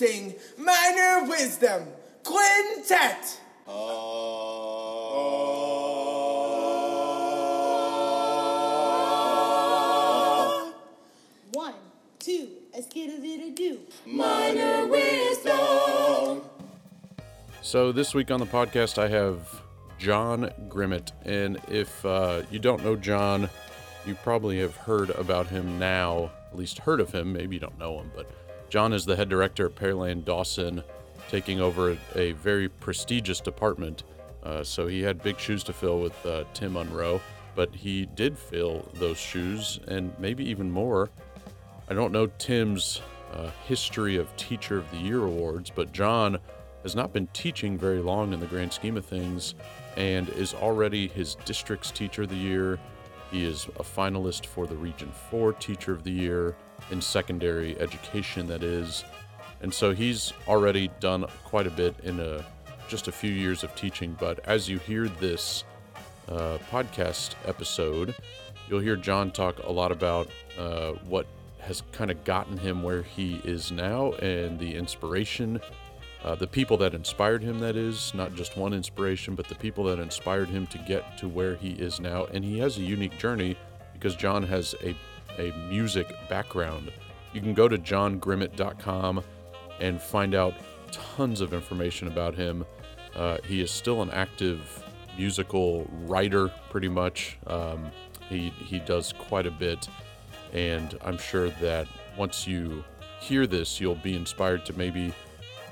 Introducing Minor Wisdom Quintet. One, two, a skidda do. Minor Wisdom. So this week on the podcast, I have John Grimmett, and if uh, you don't know John, you probably have heard about him now. At least heard of him. Maybe you don't know him, but John is the head director at Pearland Dawson, taking over a very prestigious department. Uh, so he had big shoes to fill with uh, Tim Monroe, but he did fill those shoes and maybe even more. I don't know Tim's uh, history of Teacher of the Year awards, but John has not been teaching very long in the grand scheme of things and is already his district's Teacher of the Year. He is a finalist for the Region 4 Teacher of the Year in secondary education, that is. And so he's already done quite a bit in a, just a few years of teaching. But as you hear this uh, podcast episode, you'll hear John talk a lot about uh, what has kind of gotten him where he is now and the inspiration, uh, the people that inspired him, that is, not just one inspiration, but the people that inspired him to get to where he is now. And he has a unique journey because John has a, a music background. You can go to johngrimmett.com and find out tons of information about him. Uh, he is still an active musical writer, pretty much. Um, he, he does quite a bit, and I'm sure that once you hear this, you'll be inspired to maybe,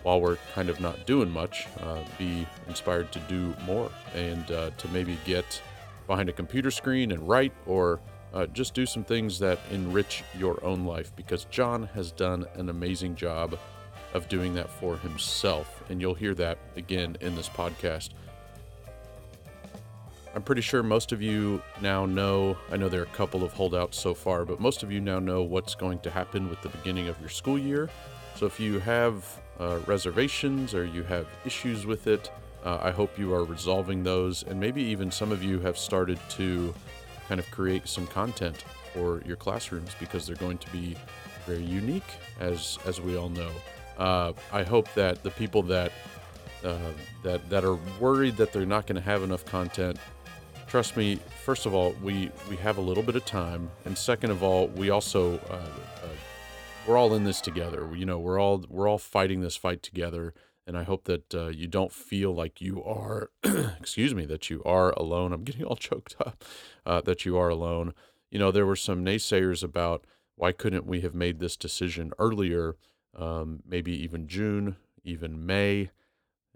while we're kind of not doing much, uh, be inspired to do more and uh, to maybe get behind a computer screen and write or uh, just do some things that enrich your own life because John has done an amazing job of doing that for himself. And you'll hear that again in this podcast. I'm pretty sure most of you now know, I know there are a couple of holdouts so far, but most of you now know what's going to happen with the beginning of your school year. So if you have uh, reservations or you have issues with it, uh, I hope you are resolving those. And maybe even some of you have started to kind of create some content for your classrooms because they're going to be very unique, as, as we all know. Uh, I hope that the people that uh, that that are worried that they're not going to have enough content. Trust me. First of all, we we have a little bit of time, and second of all, we also uh, uh, we're all in this together. You know, we're all we're all fighting this fight together, and I hope that uh, you don't feel like you are. excuse me, that you are alone. I'm getting all choked up. Uh, that you are alone. You know, there were some naysayers about why couldn't we have made this decision earlier, um, maybe even June, even May.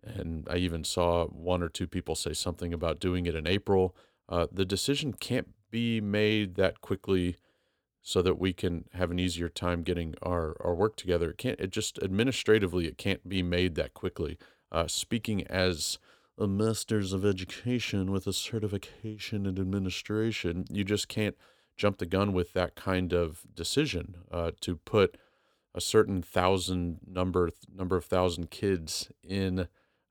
And I even saw one or two people say something about doing it in April. Uh, the decision can't be made that quickly so that we can have an easier time getting our, our work together. It can't, it just administratively, it can't be made that quickly. Uh, speaking as a master's of education with a certification in administration, you just can't jump the gun with that kind of decision uh, to put a certain thousand number number of thousand kids in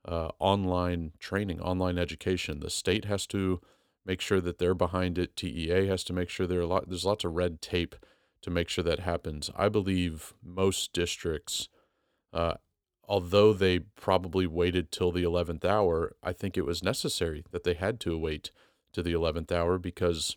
uh, online training, online education. The state has to make sure that they're behind it. TEA has to make sure there are a lot. There's lots of red tape to make sure that happens. I believe most districts, uh, although they probably waited till the eleventh hour, I think it was necessary that they had to wait to the eleventh hour because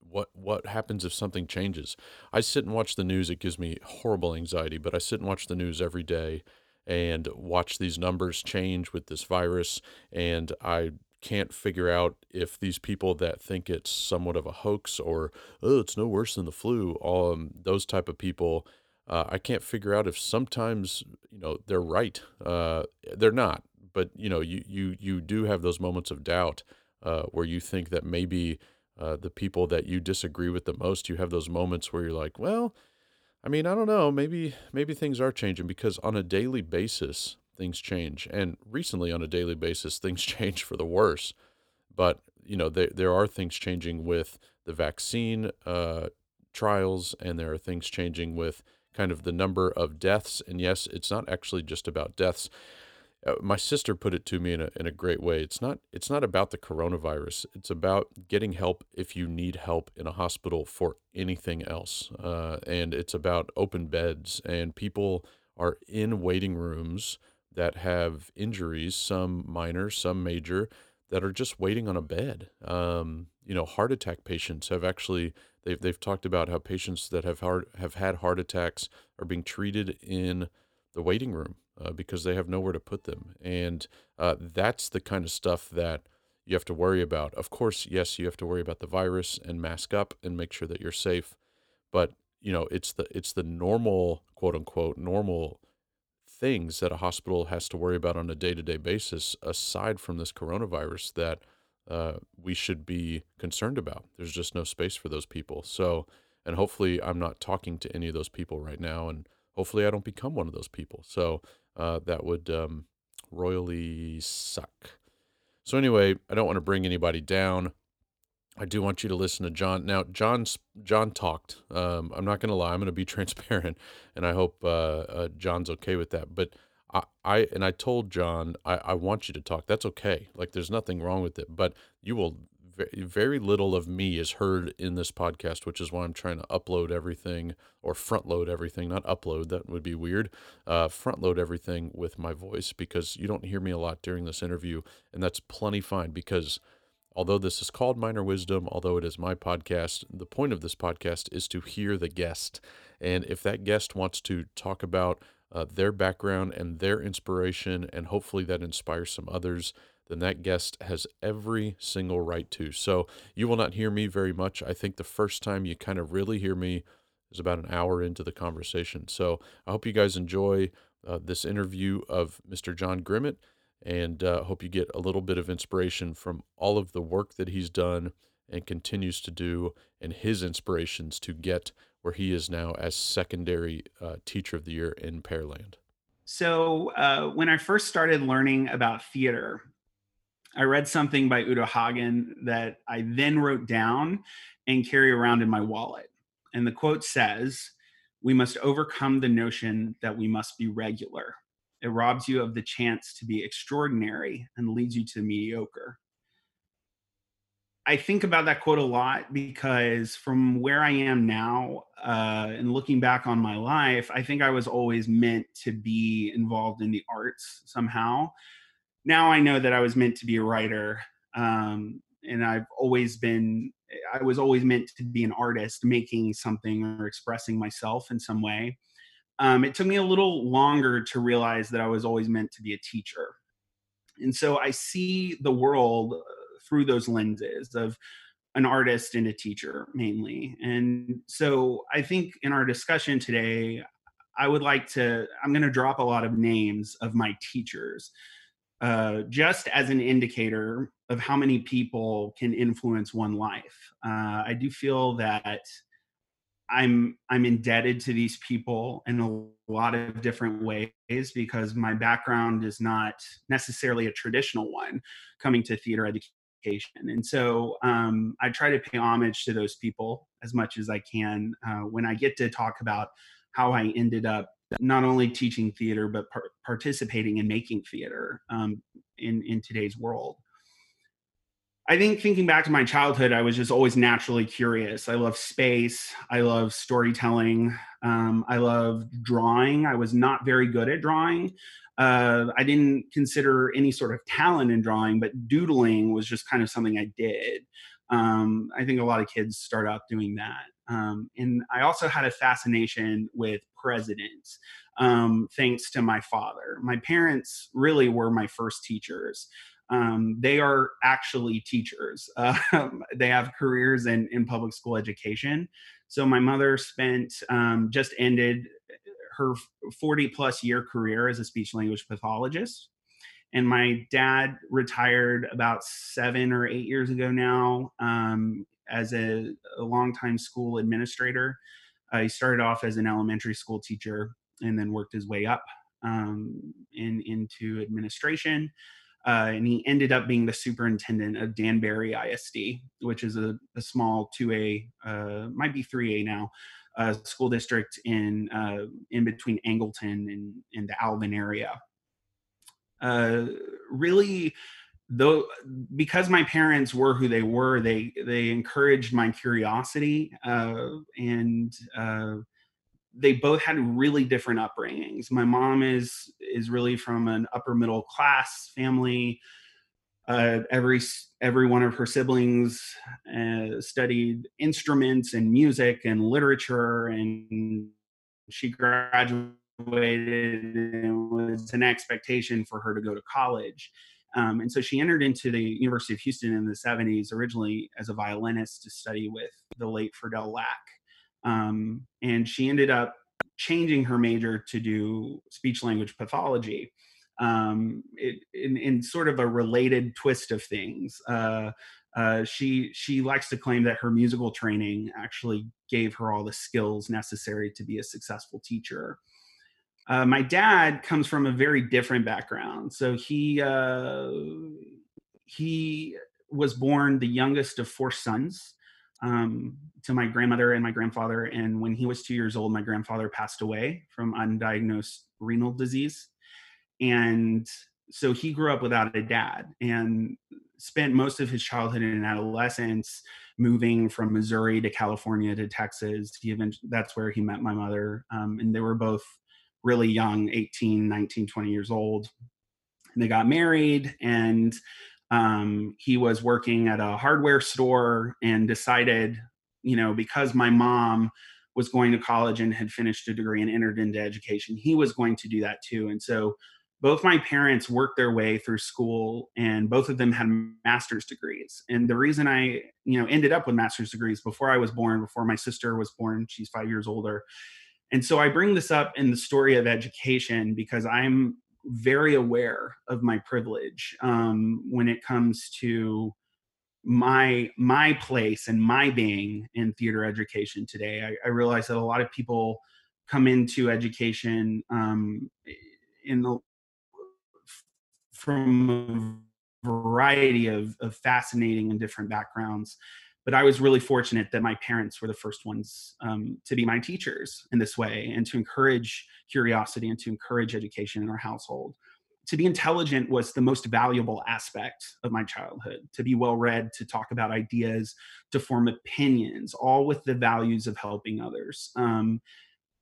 what what happens if something changes? I sit and watch the news. It gives me horrible anxiety, but I sit and watch the news every day and watch these numbers change with this virus. And I can't figure out if these people that think it's somewhat of a hoax or oh it's no worse than the flu um those type of people uh, i can't figure out if sometimes you know they're right uh they're not but you know you you you do have those moments of doubt uh where you think that maybe uh the people that you disagree with the most you have those moments where you're like well I mean, I don't know. Maybe maybe things are changing because on a daily basis things change, and recently on a daily basis things change for the worse. But you know, there there are things changing with the vaccine uh, trials, and there are things changing with kind of the number of deaths. And yes, it's not actually just about deaths. Uh, my sister put it to me in a in a great way. It's not it's not about the coronavirus. It's about getting help if you need help in a hospital for anything else. Uh, and it's about open beds and people are in waiting rooms that have injuries, some minor, some major, that are just waiting on a bed. Um, you know, heart attack patients have actually they've they've talked about how patients that have heart have had heart attacks are being treated in the waiting room uh, because they have nowhere to put them, and uh, that's the kind of stuff that you have to worry about. Of course, yes, you have to worry about the virus and mask up and make sure that you're safe, but you know it's the it's the normal quote unquote normal things that a hospital has to worry about on a day-to-day basis aside from this coronavirus that uh, we should be concerned about. There's just no space for those people. So and hopefully i'm not talking to any of those people right now and hopefully i don't become one of those people. So uh, that would um, royally suck. So anyway i don't want to bring anybody down I do want you to listen to John. Now, John's John talked. Um, I'm not going to lie. I'm going to be transparent, and I hope uh, uh, John's okay with that. But I, I and I told John I, I want you to talk. That's okay. Like there's nothing wrong with it. But you will very little of me is heard in this podcast, which is why I'm trying to upload everything or front load everything. Not upload. That would be weird. Uh, front load everything with my voice because you don't hear me a lot during this interview, and that's plenty fine because Although this is called Minor Wisdom, although it is my podcast, the point of this podcast is to hear the guest. And if that guest wants to talk about uh, their background and their inspiration, and hopefully that inspires some others, then that guest has every single right to. So you will not hear me very much. I think the first time you kind of really hear me is about an hour into the conversation. So I hope you guys enjoy uh, this interview of Mr. John Grimmett and uh, hope you get a little bit of inspiration from all of the work that he's done and continues to do and his inspirations to get where he is now as secondary uh, teacher of the year in Pearland. So, uh, when I first started learning about theater, I read something by Uta Hagen that I then wrote down and carry around in my wallet. And the quote says, We must overcome the notion that we must be regular. It robs you of the chance to be extraordinary and leads you to mediocre. I think about that quote a lot because from where I am now uh, and looking back on my life, I think I was always meant to be involved in the arts somehow. Now I know that I was meant to be a writer. Um, and I've always been, I was always meant to be an artist, making something or expressing myself in some way um, it took me a little longer to realize that I was always meant to be a teacher. And so I see the world uh, through those lenses of an artist and a teacher mainly. And so I think in our discussion today, I would like to, I'm going to drop a lot of names of my teachers uh, just as an indicator of how many people can influence one life. Uh, I do feel that I'm I'm indebted to these people in a lot of different ways because my background is not necessarily a traditional one coming to theater education. And so um, i try to pay homage to those people as much as i can uh, when i get to talk about how i ended up not only teaching theater but par- participating in making theater um, in in today's world I think thinking back to my childhood, I was just always naturally curious. I love space. I love storytelling. Um, I love drawing. I was not very good at drawing. Uh, I didn't consider any sort of talent in drawing, but doodling was just kind of something I did. Um, I think a lot of kids start out doing that. Um, and I also had a fascination with presidents, um, thanks to my father. My parents really were my first teachers um, they are actually teachers. Um, they have careers in, in public school education. So my mother spent um, just ended her 40 plus year career as a speech language pathologist. And my dad retired about seven or eight years ago now um, as a, a longtime school administrator. Uh, he started off as an elementary school teacher and then worked his way up um, in, into administration. Uh, and he ended up being the superintendent of Danbury ISD, which is a, a small 2A, uh, might be 3A now, uh, school district in uh, in between Angleton and, and the Alvin area. Uh, really, though, because my parents were who they were, they they encouraged my curiosity uh, and they both had really different upbringings. My mom is is really from an upper middle class family. Uh, every every one of her siblings uh, studied instruments and music and literature, and she graduated. And was an expectation for her to go to college. Um, and so she entered into the University of Houston in the 70s, originally as a violinist to study with the late Fredell Lack. Um, and she ended up changing her major to do speech language pathology um, it, in, in, sort of a related twist of things. Uh, uh, she she likes to claim that her musical training actually gave her all the skills necessary to be a successful teacher. Uh, my dad comes from a very different background, so he uh, he was born the youngest of four sons um, to my grandmother and my grandfather. And when he was two years old, my grandfather passed away from undiagnosed renal disease. And so he grew up without a dad and spent most of his childhood and adolescence moving from Missouri to California to Texas. He eventually, that's where he met my mother. Um, and they were both really young 18, 19, 20 years old. And they got married and um, he was working at a hardware store and decided, you know, because my mom was going to college and had finished a degree and entered into education, he was going to do that too. And so both my parents worked their way through school and both of them had master's degrees. And the reason I, you know, ended up with master's degrees before I was born, before my sister was born, she's five years older. And so I bring this up in the story of education because I'm very aware of my privilege um, when it comes to my my place and my being in theater education today. I, I realize that a lot of people come into education um, in the from a variety of, of fascinating and different backgrounds but I was really fortunate that my parents were the first ones um, to be my teachers in this way and to encourage curiosity and to encourage education in our household. To be intelligent was the most valuable aspect of my childhood. To be well read, to talk about ideas, to form opinions, all with the values of helping others. Um,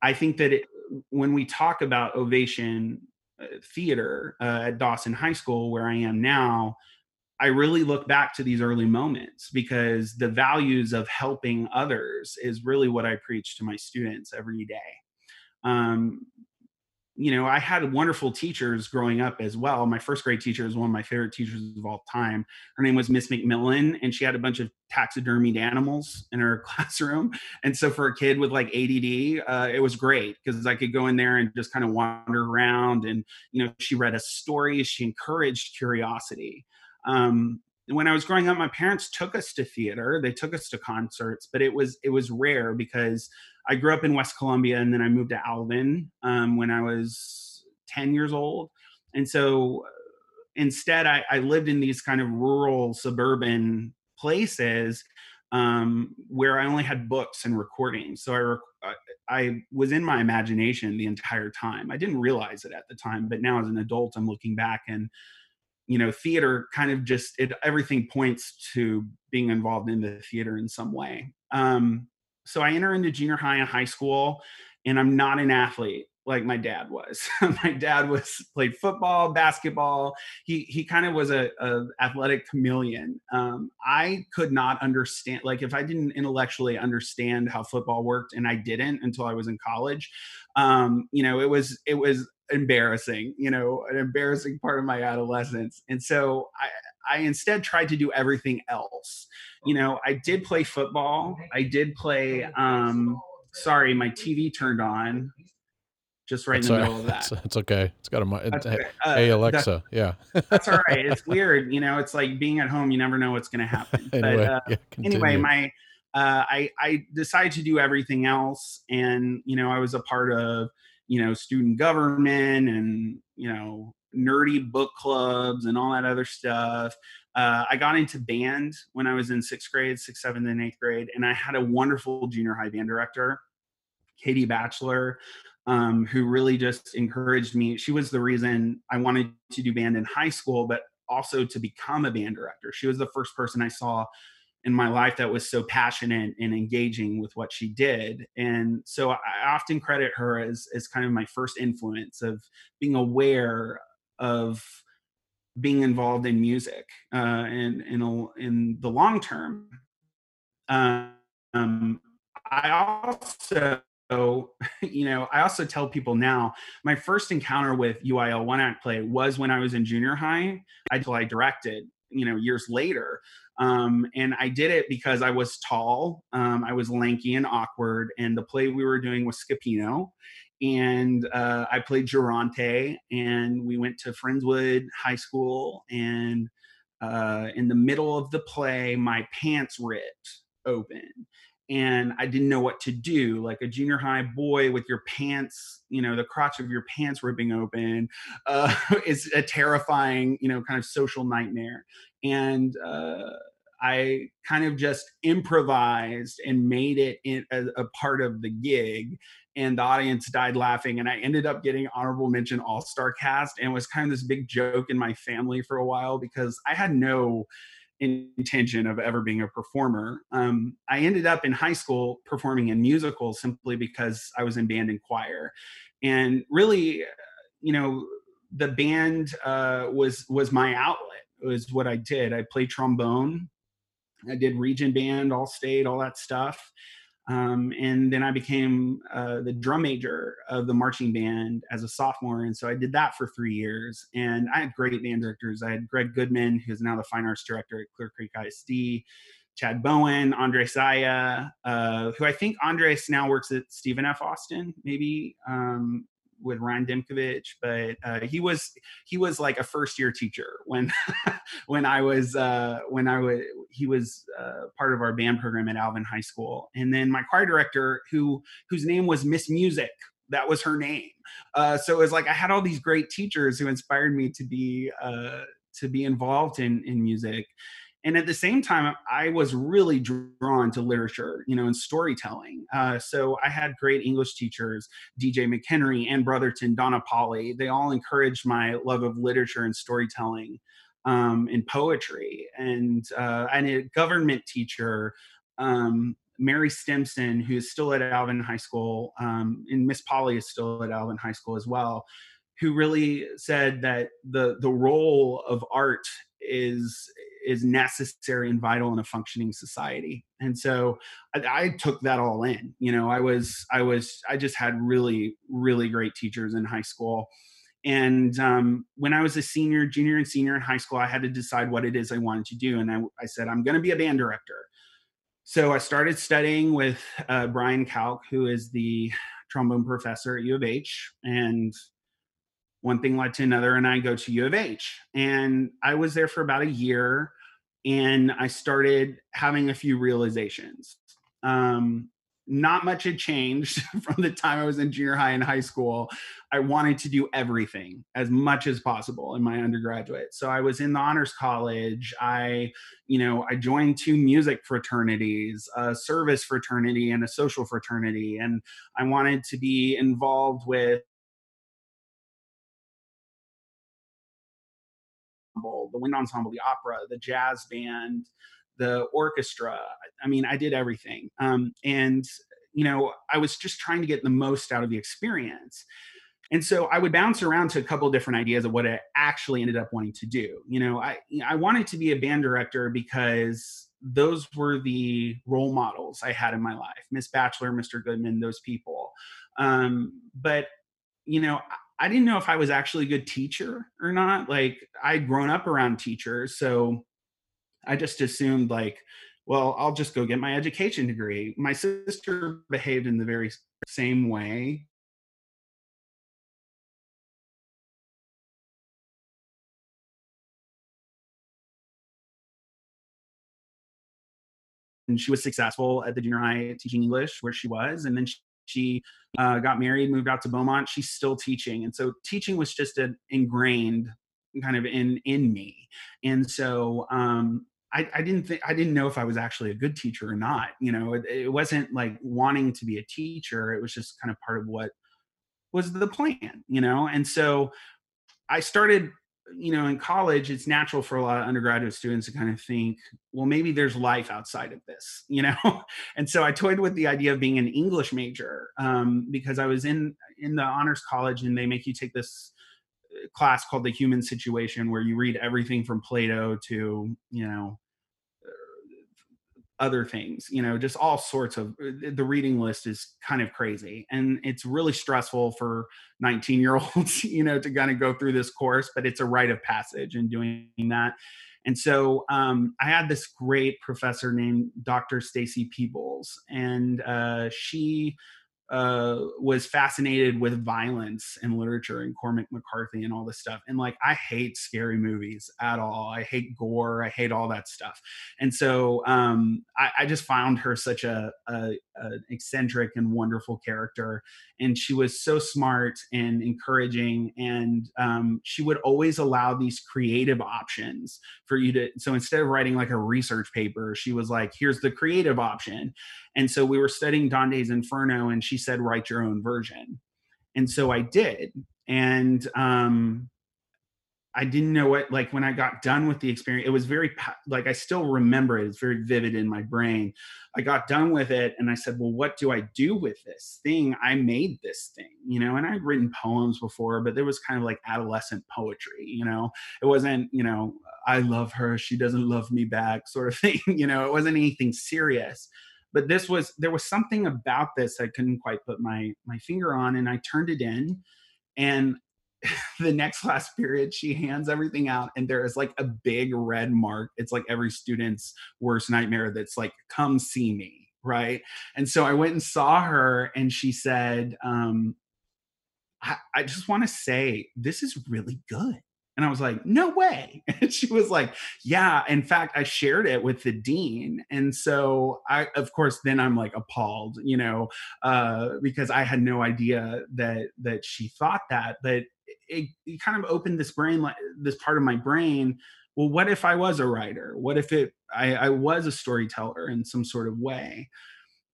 I think that it, when we talk about Ovation uh, Theater uh, at Dawson High School, where I am now, I really look back to these early moments because the values of helping others is really what I preach to my students every day. Um, you know, I had wonderful teachers growing up as well. My first grade teacher is one of my favorite teachers of all time. Her name was Miss McMillan, and she had a bunch of taxidermied animals in her classroom. And so for a kid with like ADD, uh, it was great because I could go in there and just kind of wander around. And, you know, she read a story, she encouraged curiosity um, when I was growing up, my parents took us to theater. They took us to concerts, but it was it was rare because I grew up in West Columbia and then I moved to Alvin um, when I was ten years old, and so uh, instead I, I lived in these kind of rural suburban places um, where I only had books and recordings. So I, rec- I was in my imagination the entire time. I didn't realize it at the time, but now as an adult, I'm looking back and you know theater kind of just it everything points to being involved in the theater in some way. Um, so i enter into junior high and high school and i'm not an athlete like my dad was my dad was played football basketball he he kind of was a, a athletic chameleon um, i could not understand like if i didn't intellectually understand how football worked and i didn't until i was in college um, you know it was it was embarrassing, you know, an embarrassing part of my adolescence. And so I, I instead tried to do everything else. You know, I did play football. I did play, um, sorry, my TV turned on just right that's in the middle of that. It's, it's okay. It's got a, it's, uh, hey, Alexa. yeah. that's all right. It's weird. You know, it's like being at home. You never know what's going to happen. anyway, but, uh, yeah, anyway, my, uh, I, I decided to do everything else. And, you know, I was a part of, you know student government and you know nerdy book clubs and all that other stuff uh, i got into band when i was in sixth grade sixth seventh and eighth grade and i had a wonderful junior high band director katie batchelor um, who really just encouraged me. She was the reason i wanted to do band in high school but also to become a band director. She was the first person i saw in my life that was so passionate and engaging with what she did. And so i often credit her as as kind of my first influence of being aware of being involved in music uh and in a, in the long term. Um i also you know, I also tell people now my first encounter with UIL one act play was when I was in junior high. Until I directed, you know, years later. Um, and I did it because I was tall, um, I was lanky and awkward, and the play we were doing was Scapino. And uh, I played Geronte, and we went to Friendswood High School. And uh, in the middle of the play, my pants ripped open and I didn't know what to do. Like a junior high boy with your pants, you know, the crotch of your pants ripping open uh, is a terrifying, you know, kind of social nightmare. And uh, I kind of just improvised and made it in, a, a part of the gig. And the audience died laughing. And I ended up getting honorable mention all star cast and was kind of this big joke in my family for a while because I had no intention of ever being a performer. Um, I ended up in high school performing in musicals simply because I was in band and choir, and really, you know, the band uh, was was my outlet. It was what I did. I played trombone. I did region band, all state, all that stuff. Um, and then I became uh, the drum major of the marching band as a sophomore. And so I did that for three years. And I had great band directors. I had Greg Goodman, who's now the fine arts director at Clear Creek ISD, Chad Bowen, Andre Saya, uh, who I think Andres now works at Stephen F. Austin, maybe. Um, with Ryan Dimkovich, but uh, he was he was like a first year teacher when when I was uh, when I was he was uh, part of our band program at Alvin High School, and then my choir director who whose name was Miss Music. That was her name. Uh, so it was like I had all these great teachers who inspired me to be uh, to be involved in in music and at the same time i was really drawn to literature you know and storytelling. Uh, so i had great english teachers dj mchenry and brotherton donna polly. They all encouraged my love of literature and storytelling um, and poetry. And uh, and a government teacher um, Mary Stimson, who's still at Alvin High School, um, and Miss Polly is still at Alvin High School as well, who really said that the the role of art is is necessary and vital in a functioning society. And so I, I, took that all in you know i was i was i just had really really great teachers in high school. And um, when i was a senior junior and senior in high school i had to decide what it is i wanted to do. And i, I said i'm going to be a band director. So i started studying with uh, brian kalk who is the trombone professor at u of h. And one thing led to another and i go to u of h. And i was there for about a year and i started having a few realizations. Um, not much had changed from the time i was in junior high and high school. I wanted to do everything as much as possible in my undergraduate. So i was in the honors college. I you know i joined two music fraternities a service fraternity and a social fraternity and i wanted to be involved with the wind ensemble, the opera, the jazz band, the orchestra. I mean, I did everything. Um, and, you know, I was just trying to get the most out of the experience. And so I would bounce around to a couple different ideas of what I actually ended up wanting to do. You know, I I wanted to be a band director because those were the role models I had in my life. Miss Batchelor, Mr. Goodman, those people. Um, but you know, I didn't know if I was actually a good teacher or not. Like I'd grown up around teachers, so I just assumed like, well, I'll just go get my education degree. My sister behaved in the very same way. And she was successful at the junior high teaching English where she was. And then she, she uh, got married, moved out to Beaumont. She's still teaching, and so teaching was just an ingrained kind of in in me. And so um, I, I, didn't think I didn't know if I was actually a good teacher or not. You know, it, it wasn't like wanting to be a teacher. It was just kind of part of what was the plan. You know, and so I started you know, in college, it's natural for a lot of undergraduate students to kind of think, well, maybe there's life outside of this, you know. and so I toyed with the idea of being an English major um, because I was in in the honors college, and they make you take this uh, class called the Human Situation, where you read everything from Plato to you know other things you know just all sorts of uh, the reading list is kind of crazy and it's really stressful for 19 year olds you know to kind of go through this course but it's a rite of passage in doing that. And so um, i had this great professor named dr stacy peebles and uh, she uh, was fascinated with violence and literature and Cormac McCarthy and all this stuff. And like, I hate scary movies at all. I hate gore. I hate all that stuff. And so um, I, I, just found her such a, a, a, eccentric and wonderful character. And she was so smart and encouraging. And um, she would always allow these creative options for you to. So instead of writing like a research paper, she was like, here's the creative option. And so we were studying Dante's Inferno, and she said, write your own version. And so I did. And um, I didn't know what, like, when I got done with the experience, it was very, like, I still remember it. It's very vivid in my brain. I got done with it and I said, well, what do I do with this thing? I made this thing, you know, and I'd written poems before, but there was kind of like adolescent poetry, you know, it wasn't, you know, I love her, she doesn't love me back sort of thing, you know, it wasn't anything serious but this was there was something about this I couldn't quite put my my finger on, and I turned it in, and the next class period she hands everything out and there is like a big red mark. It's like every student's worst nightmare that's like come see me right? And so i went and saw her and she said um, I, I just want to say this is really good and I was like, no way. And she was like, yeah. In fact, I shared it with the dean. And so I, of course, then I'm like appalled, you know, uh, because I had no idea that, that she thought that, but it, it kind of opened this brain, like this part of my brain. Well, what if I was a writer? What if it, I, I was a storyteller in some sort of way?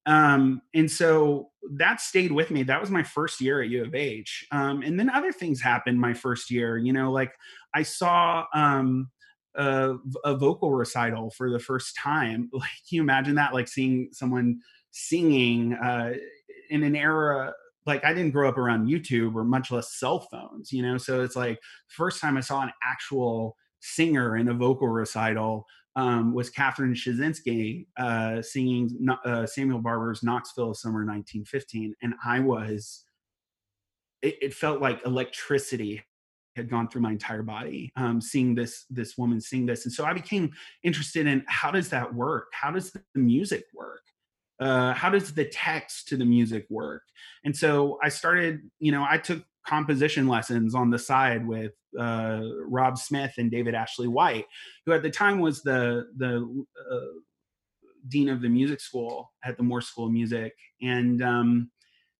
Um, and so that stayed with me. That was my first year at U of H. Um, and then other things happened my first year. You know, like I saw um, a, a, vocal recital for the first time. Like, can you imagine that? Like seeing someone singing uh, in an era like I didn't grow up around YouTube or much less cell phones, you know. So it's like first time I saw an actual singer in a vocal recital um, was Catherine Shazinski uh, singing uh, Samuel Barber's Knoxville Summer 1915. And I was, it, it, felt like electricity had gone through my entire body um, seeing this this woman sing this. And so i became interested in how does that work? How does the music work? Uh, how does the text to the music work? And so i started you know i took composition lessons on the side with uh, Rob Smith and David Ashley White, who at the time was the the uh, dean of the music school at the Moores School of Music, and um,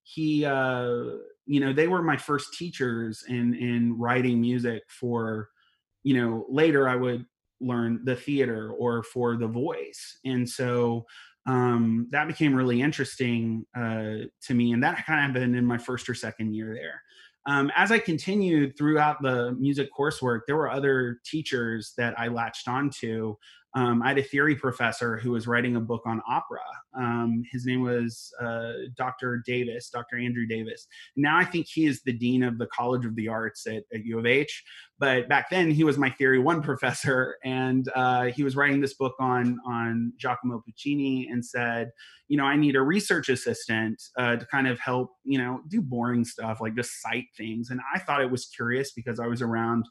he, uh, you know, they were my first teachers in in writing music for, you know, later I would learn the theater or for the voice, and so. Um, that became really interesting uh, to me, and that kind of happened in my first or second year there um, as I continued throughout the music coursework, there were other teachers that I latched onto um, I had a theory professor who was writing a book on opera. Um, his name was uh, Dr. Davis, Dr. Andrew Davis. Now I think he is the dean of the College of the Arts at, at U of H. But back then he was my theory one professor, and uh, he was writing this book on on Giacomo Puccini, and said, you know, I need a research assistant uh, to kind of help, you know, do boring stuff like just cite things. And I thought it was curious because I was around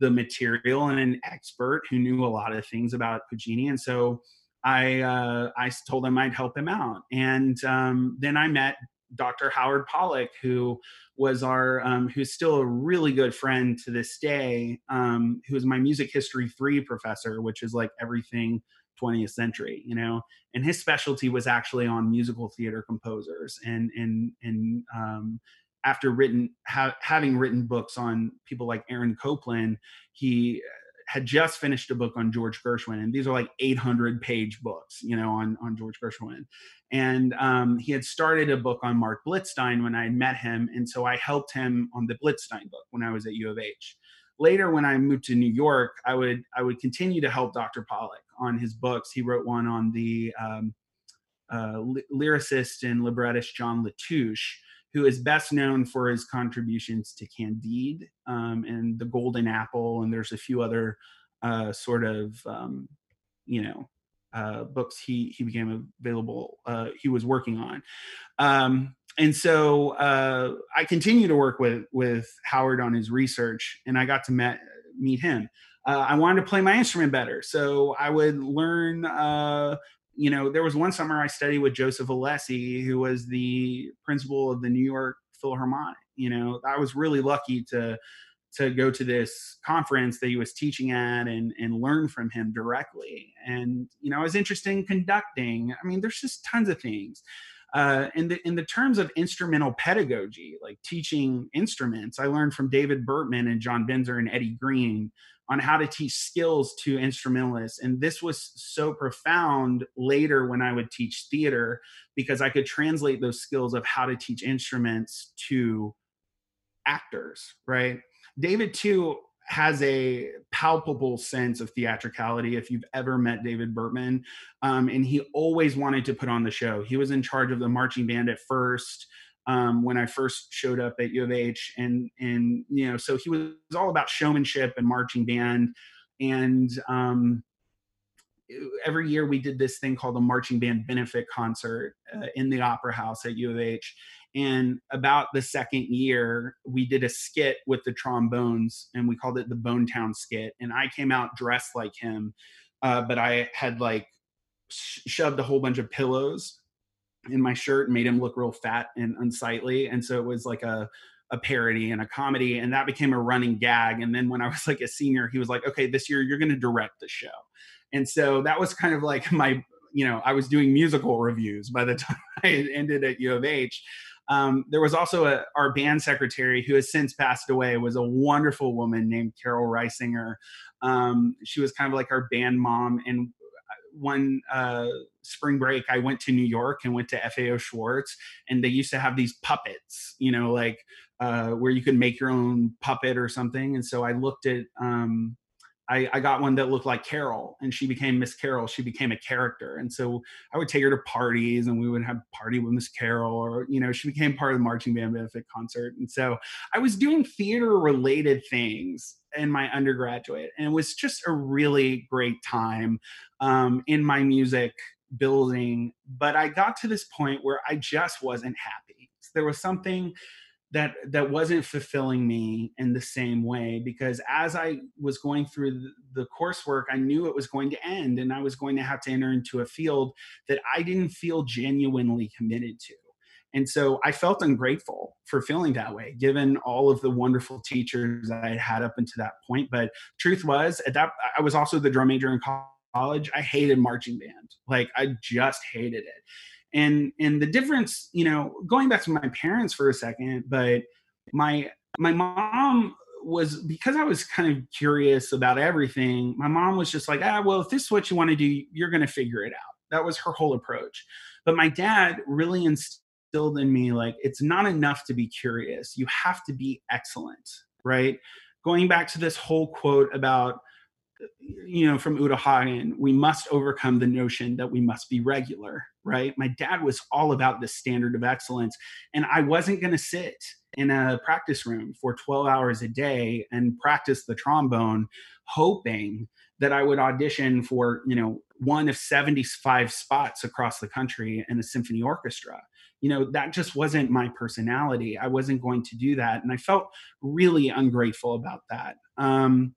the material and an expert who knew a lot of things about Puccini. And so I uh, I told him I'd help him out. And um, then I met Dr. Howard Pollack, who was our um, who's still a really good friend to this day, um, who is my music history three professor, which is like everything 20th century, you know. And his specialty was actually on musical theater composers and and and um, after written ha- having written books on people like Aaron Copland, he had just finished a book on George Gershwin, and these are like 800 page books, you know, on on George Gershwin. And um, he had started a book on Marc Blitzstein when I met him, and so I helped him on the Blitzstein book when I was at U of H. later when I moved to New York, I would I would continue to help Dr. Pollack on his books. He wrote one on the um, uh, lyricist and librettist John Latouche, who is best known for his contributions to Candide um, and The Golden Apple, and there's a few other uh, sort of um, you know uh, books he he became available uh, he was working on. Um, and so uh, i continue to work with with howard on his research and i got to met, meet him. Uh, i wanted to play my instrument better so i would learn uh, you know there was one summer i studied with joseph alessi who was the principal of the new york philharmonic you know i was really lucky to to go to this conference that he was teaching at and and learn from him directly. And you know i was interested in conducting. I mean there's just tons of things. Uh, in the in the terms of instrumental pedagogy like teaching instruments i learned from david bertman and john Benzer and eddie green on how to teach skills to instrumentalists. And this was so profound later when i would teach theater because i could translate those skills of how to teach instruments to actors right? David too has a palpable sense of theatricality if you've ever met david Bertman. um, and he always wanted to put on the show. He was in charge of the marching band at first um, when i first showed up at u of h. And and you know so he was all about showmanship and marching band. And um, every year we did this thing called the marching band benefit concert uh, in the opera house at u of h. And about the second year, we did a skit with the trombones and we called it the Bone Town skit. And I came out dressed like him, uh, but I had like shoved a whole bunch of pillows in my shirt and made him look real fat and unsightly. And so it was like a, a parody and a comedy and that became a running gag and then when i was like a senior he was like okay this year you're going to direct the show and so that was kind of like my you know i was doing musical reviews by the time i ended at u of h um, there was also a, our band secretary who has since passed away was a wonderful woman named Carol Reisinger. Um, she was kind of like our band mom. And one uh, spring break, I went to New York and went to FAO Schwarz, and they used to have these puppets, you know, like uh, where you could make your own puppet or something. And so I looked at um, I, I, got one that looked like Carol and she became Miss Carol. She became a character. And so I would take her to parties and we would have party with Miss Carol or, you know, she became part of the marching band benefit concert. And so I was doing theater related things in my undergraduate and it was just a really great time um, in my music building. But I got to this point where I just wasn't happy. There was something that that wasn't fulfilling me in the same way because as i was going through the, the, coursework i knew it was going to end and i was going to have to enter into a field that i didn't feel genuinely committed to and so i felt ungrateful for feeling that way given all of the wonderful teachers i had had up until that point but truth was at that i was also the drum major in college i hated marching band like i just hated it and and the difference you know going back to my parents for a second but my my mom was because I was kind of curious about everything. My mom was just like, ah, well, if this is what you want to do, you're going to figure it out. That was her whole approach. But my dad really instilled in me like it's not enough to be curious. You have to be excellent, right? Going back to this whole quote about you know, from Uta Hagen, we must overcome the notion that we must be regular, right? My dad was all about the standard of excellence. And I wasn't going to sit in a practice room for 12 hours a day and practice the trombone, hoping that I would audition for, you know, one of 75 spots across the country in a symphony orchestra. You know, that just wasn't my personality. I wasn't going to do that. And I felt really ungrateful about that. Um,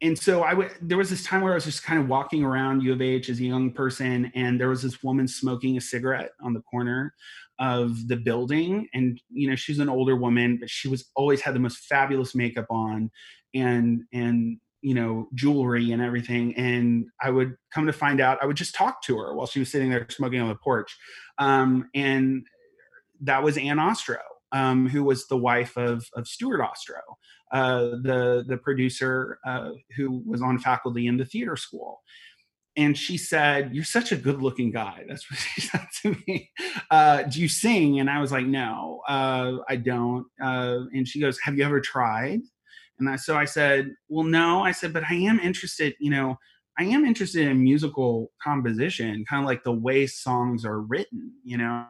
and so I would there was this time where I was just kind of walking around U of H as a young person, and there was this woman smoking a cigarette on the corner of the building. And you know, she's an older woman, but she was always had the most fabulous makeup on and and you know, jewelry and everything. And I would come to find out I would just talk to her while she was sitting there smoking on the porch. Um, and that was Anne Ostrow um, who was the wife of, of Stuart Ostrow, uh, the, the producer uh, who was on faculty in the theater school. And she said, You're such a good looking guy. That's what she said to me. Uh, do you sing? And I was like, No, uh, I don't. Uh, and she goes, Have you ever tried? And I, so I said, well, no. I said, but I am interested, you know, I am interested in musical composition, kind of like the way songs are written, you know.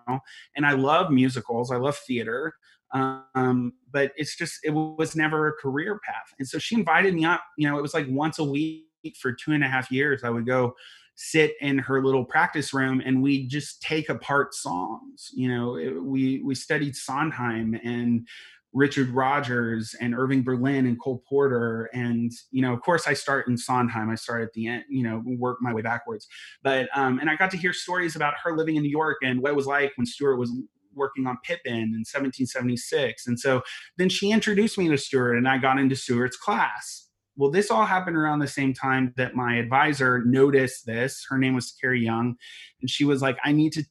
And I love musicals. I love theater. Um, but it's just it was never a career path. And so she invited me up. You know, it was like once a week for two and a half years. I would go sit in her little practice room and we just take apart songs. You know, it, we we studied Sondheim and Richard Rodgers and Irving Berlin and Cole Porter. And, you know, of course I start in Sondheim. I start at the end, you know, work my way backwards. But, um, and I got to hear stories about her living in New York and what it was like when Stuart was working on Pippin in 1776. And so then she introduced me to Stuart and I got into Stuart's class. Well, this all happened around the same time that my advisor noticed this. Her name was Carrie Young. And she was like, I need to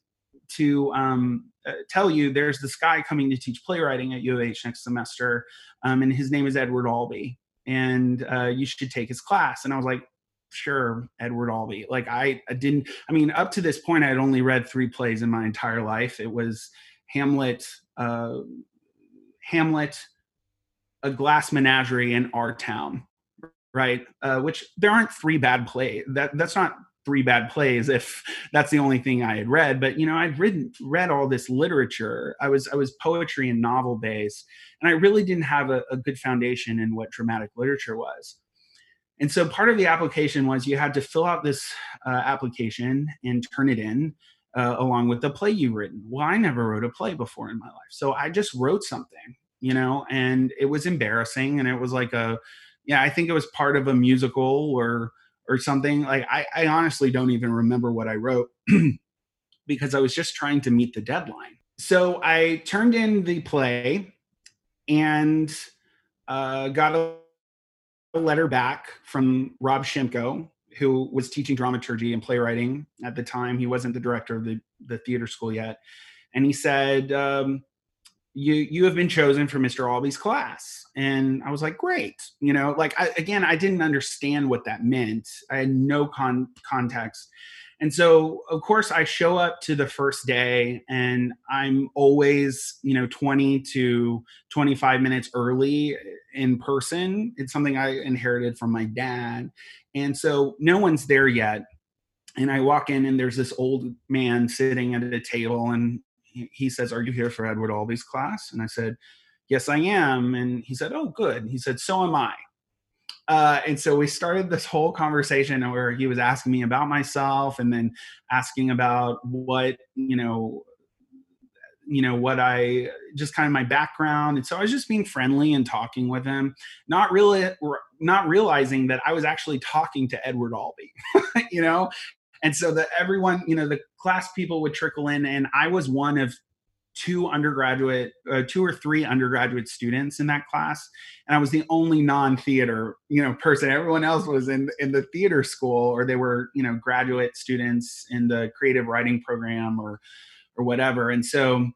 to um, uh, tell you there's this guy coming to teach playwriting at U of H next semester, um, and his name is Edward Albee, and uh, you should take his class. And I was like, sure, Edward Albee. Like I, I didn't. I mean, up to this point, I had only read three plays in my entire life. It was Hamlet, uh, Hamlet, A Glass Menagerie, and Our Town right? Uh, which there aren't three bad plays. That that's not three bad plays if that's the only thing I had read. But you know, I'd read read all this literature. I was I was poetry and novel based, and I really didn't have a, a good foundation in what dramatic literature was. And so part of the application was you had to fill out this uh, application and turn it in uh, along with the play you've written. Well, I never wrote a play before in my life, so I just wrote something, you know, and it was embarrassing, and it was like a, yeah, I think it was part of a musical or or something. Like I, I honestly don't even remember what I wrote because I was just trying to meet the deadline. So I turned in the play and uh, got a, letter back from Rob Shimko, who was teaching dramaturgy and playwriting at the time. He wasn't the director of the, the theater school yet. And he said, um, you you have been chosen for Mr. Albee's class. And I was like, great. You know, like I, again, I didn't understand what that meant. I had no con- context. And so, of course, I show up to the first day and I'm always, you know, 20 to 25 minutes early in person. It's something I inherited from my dad. And so no one's there yet. And I walk in and there's this old man sitting at a table and he says, Are you here for Edward Albee's class? And I said, Yes, I am. And he said, Oh, good. He said, So am I. Uh, and so we started this whole conversation where he was asking me about myself and then asking about what, you know, you know what i just kind of my background and so i was just being friendly and talking with him not really not realizing that i was actually talking to edward albee you know and so that everyone you know the class people would trickle in and i was one of two undergraduate uh, two or three undergraduate students in that class and i was the only non-theater you know person. Everyone else was in in the theater school or they were you know graduate students in the creative writing program or or whatever. And so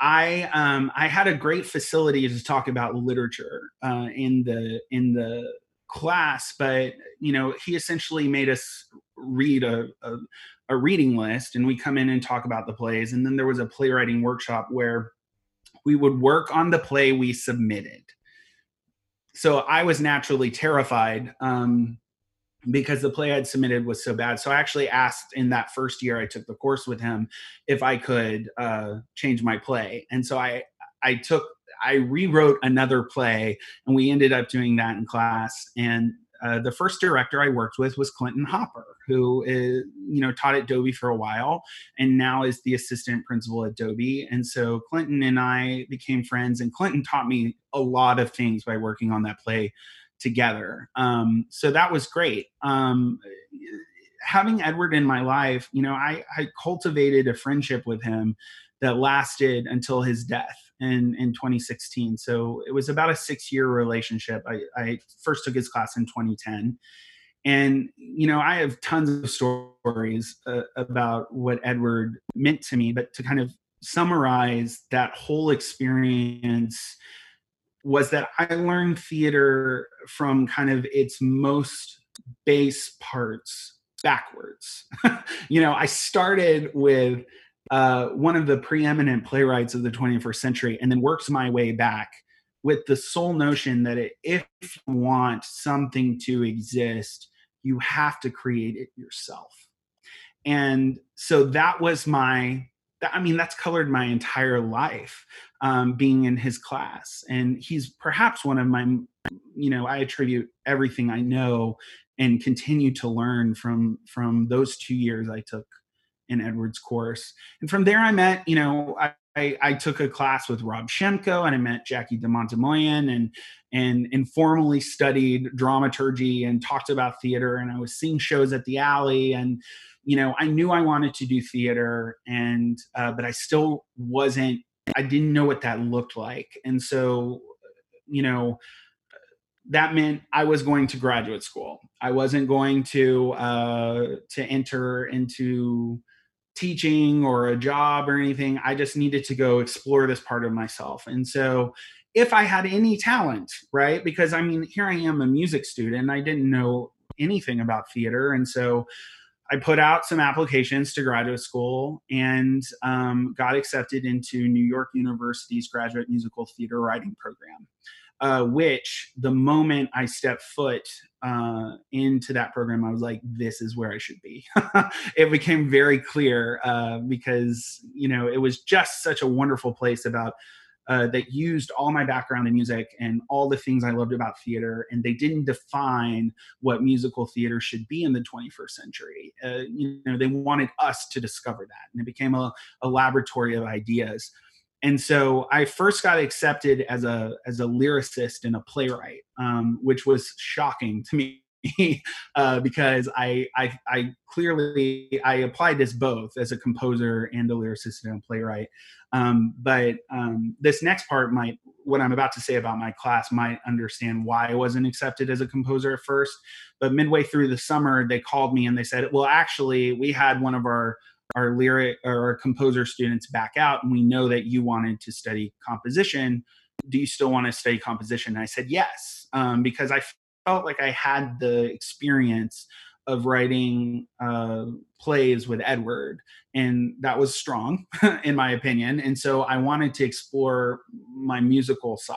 i um i had a great facility to talk about literature uh, in the in the class but you know he essentially made us read a, a, a reading list and we come in and talk about the plays. And then there was a playwriting workshop where we would work on the play we submitted. So i was naturally terrified um, because the play i'd submitted was so bad. So i actually asked in that first year i took the course with him if i could uh, change my play. And so i i took i rewrote another play and we ended up doing that in class. And uh, the first director I worked with was Clinton Hopper, who is, you know, taught at Dobie for a while and now is the assistant principal at Dobie. And so Clinton and I became friends, and Clinton taught me a lot of things by working on that play together. Um, so that was great. Um, having Edward in my life, you know, I, I cultivated a friendship with him that lasted until his death in in 2016. So it was about a six year relationship. I, I first took his class in 2010, and you know I have tons of stories uh, about what Edward meant to me. But to kind of summarize that whole experience was that I learned theater from kind of its most base parts backwards. you know, I started with uh, one of the preeminent playwrights of the 21st century and then works my way back with the sole notion that it, if you want something to exist, you have to create it yourself. And so that was my, I mean, that's colored my entire life um, being in his class. And he's perhaps one of my, you know, I attribute everything I know and continue to learn from from those two years I took in Edward's course. And from there, I met, you know, I, I, I, took a class with Rob Shimko and I met Jackie de Montemoyen and and informally studied dramaturgy and talked about theater. And I was seeing shows at the alley and you know I knew I wanted to do theater and uh, but I still wasn't I didn't know what that looked like. And so you know that meant I was going to graduate school. I wasn't going to uh, to enter into teaching or a job or anything. I just needed to go explore this part of myself. And so if I had any talent, right? Because I mean, here I am a music student, I didn't know anything about theater. And so I put out some applications to graduate school and um, got accepted into New York University's graduate musical theater writing program uh, which the moment I stepped foot uh, into that program, I was like, this is where I should be. it became very clear uh, because, you know, it was just such a wonderful place about. Uh, that used all my background in music and all the things I loved about theater, and they didn't define what musical theater should be in the 21st century. Uh, you know, they wanted us to discover that, and it became a, a laboratory of ideas and so I first got accepted as a as a lyricist and a playwright, um, which was shocking to me uh, because I, I, I clearly I applied as both as a composer and a lyricist and a playwright. Um, but um, this next part might what I'm about to say about my class might understand why I wasn't accepted as a composer at first. But midway through the summer, they called me and they said, "Well, actually, we had one of our our lyric or our composer students back out and we know that you wanted to study composition do you still want to study composition? And i said yes um, because i felt like i had the experience of writing uh, plays with edward and that was strong in my opinion and so i wanted to explore my musical side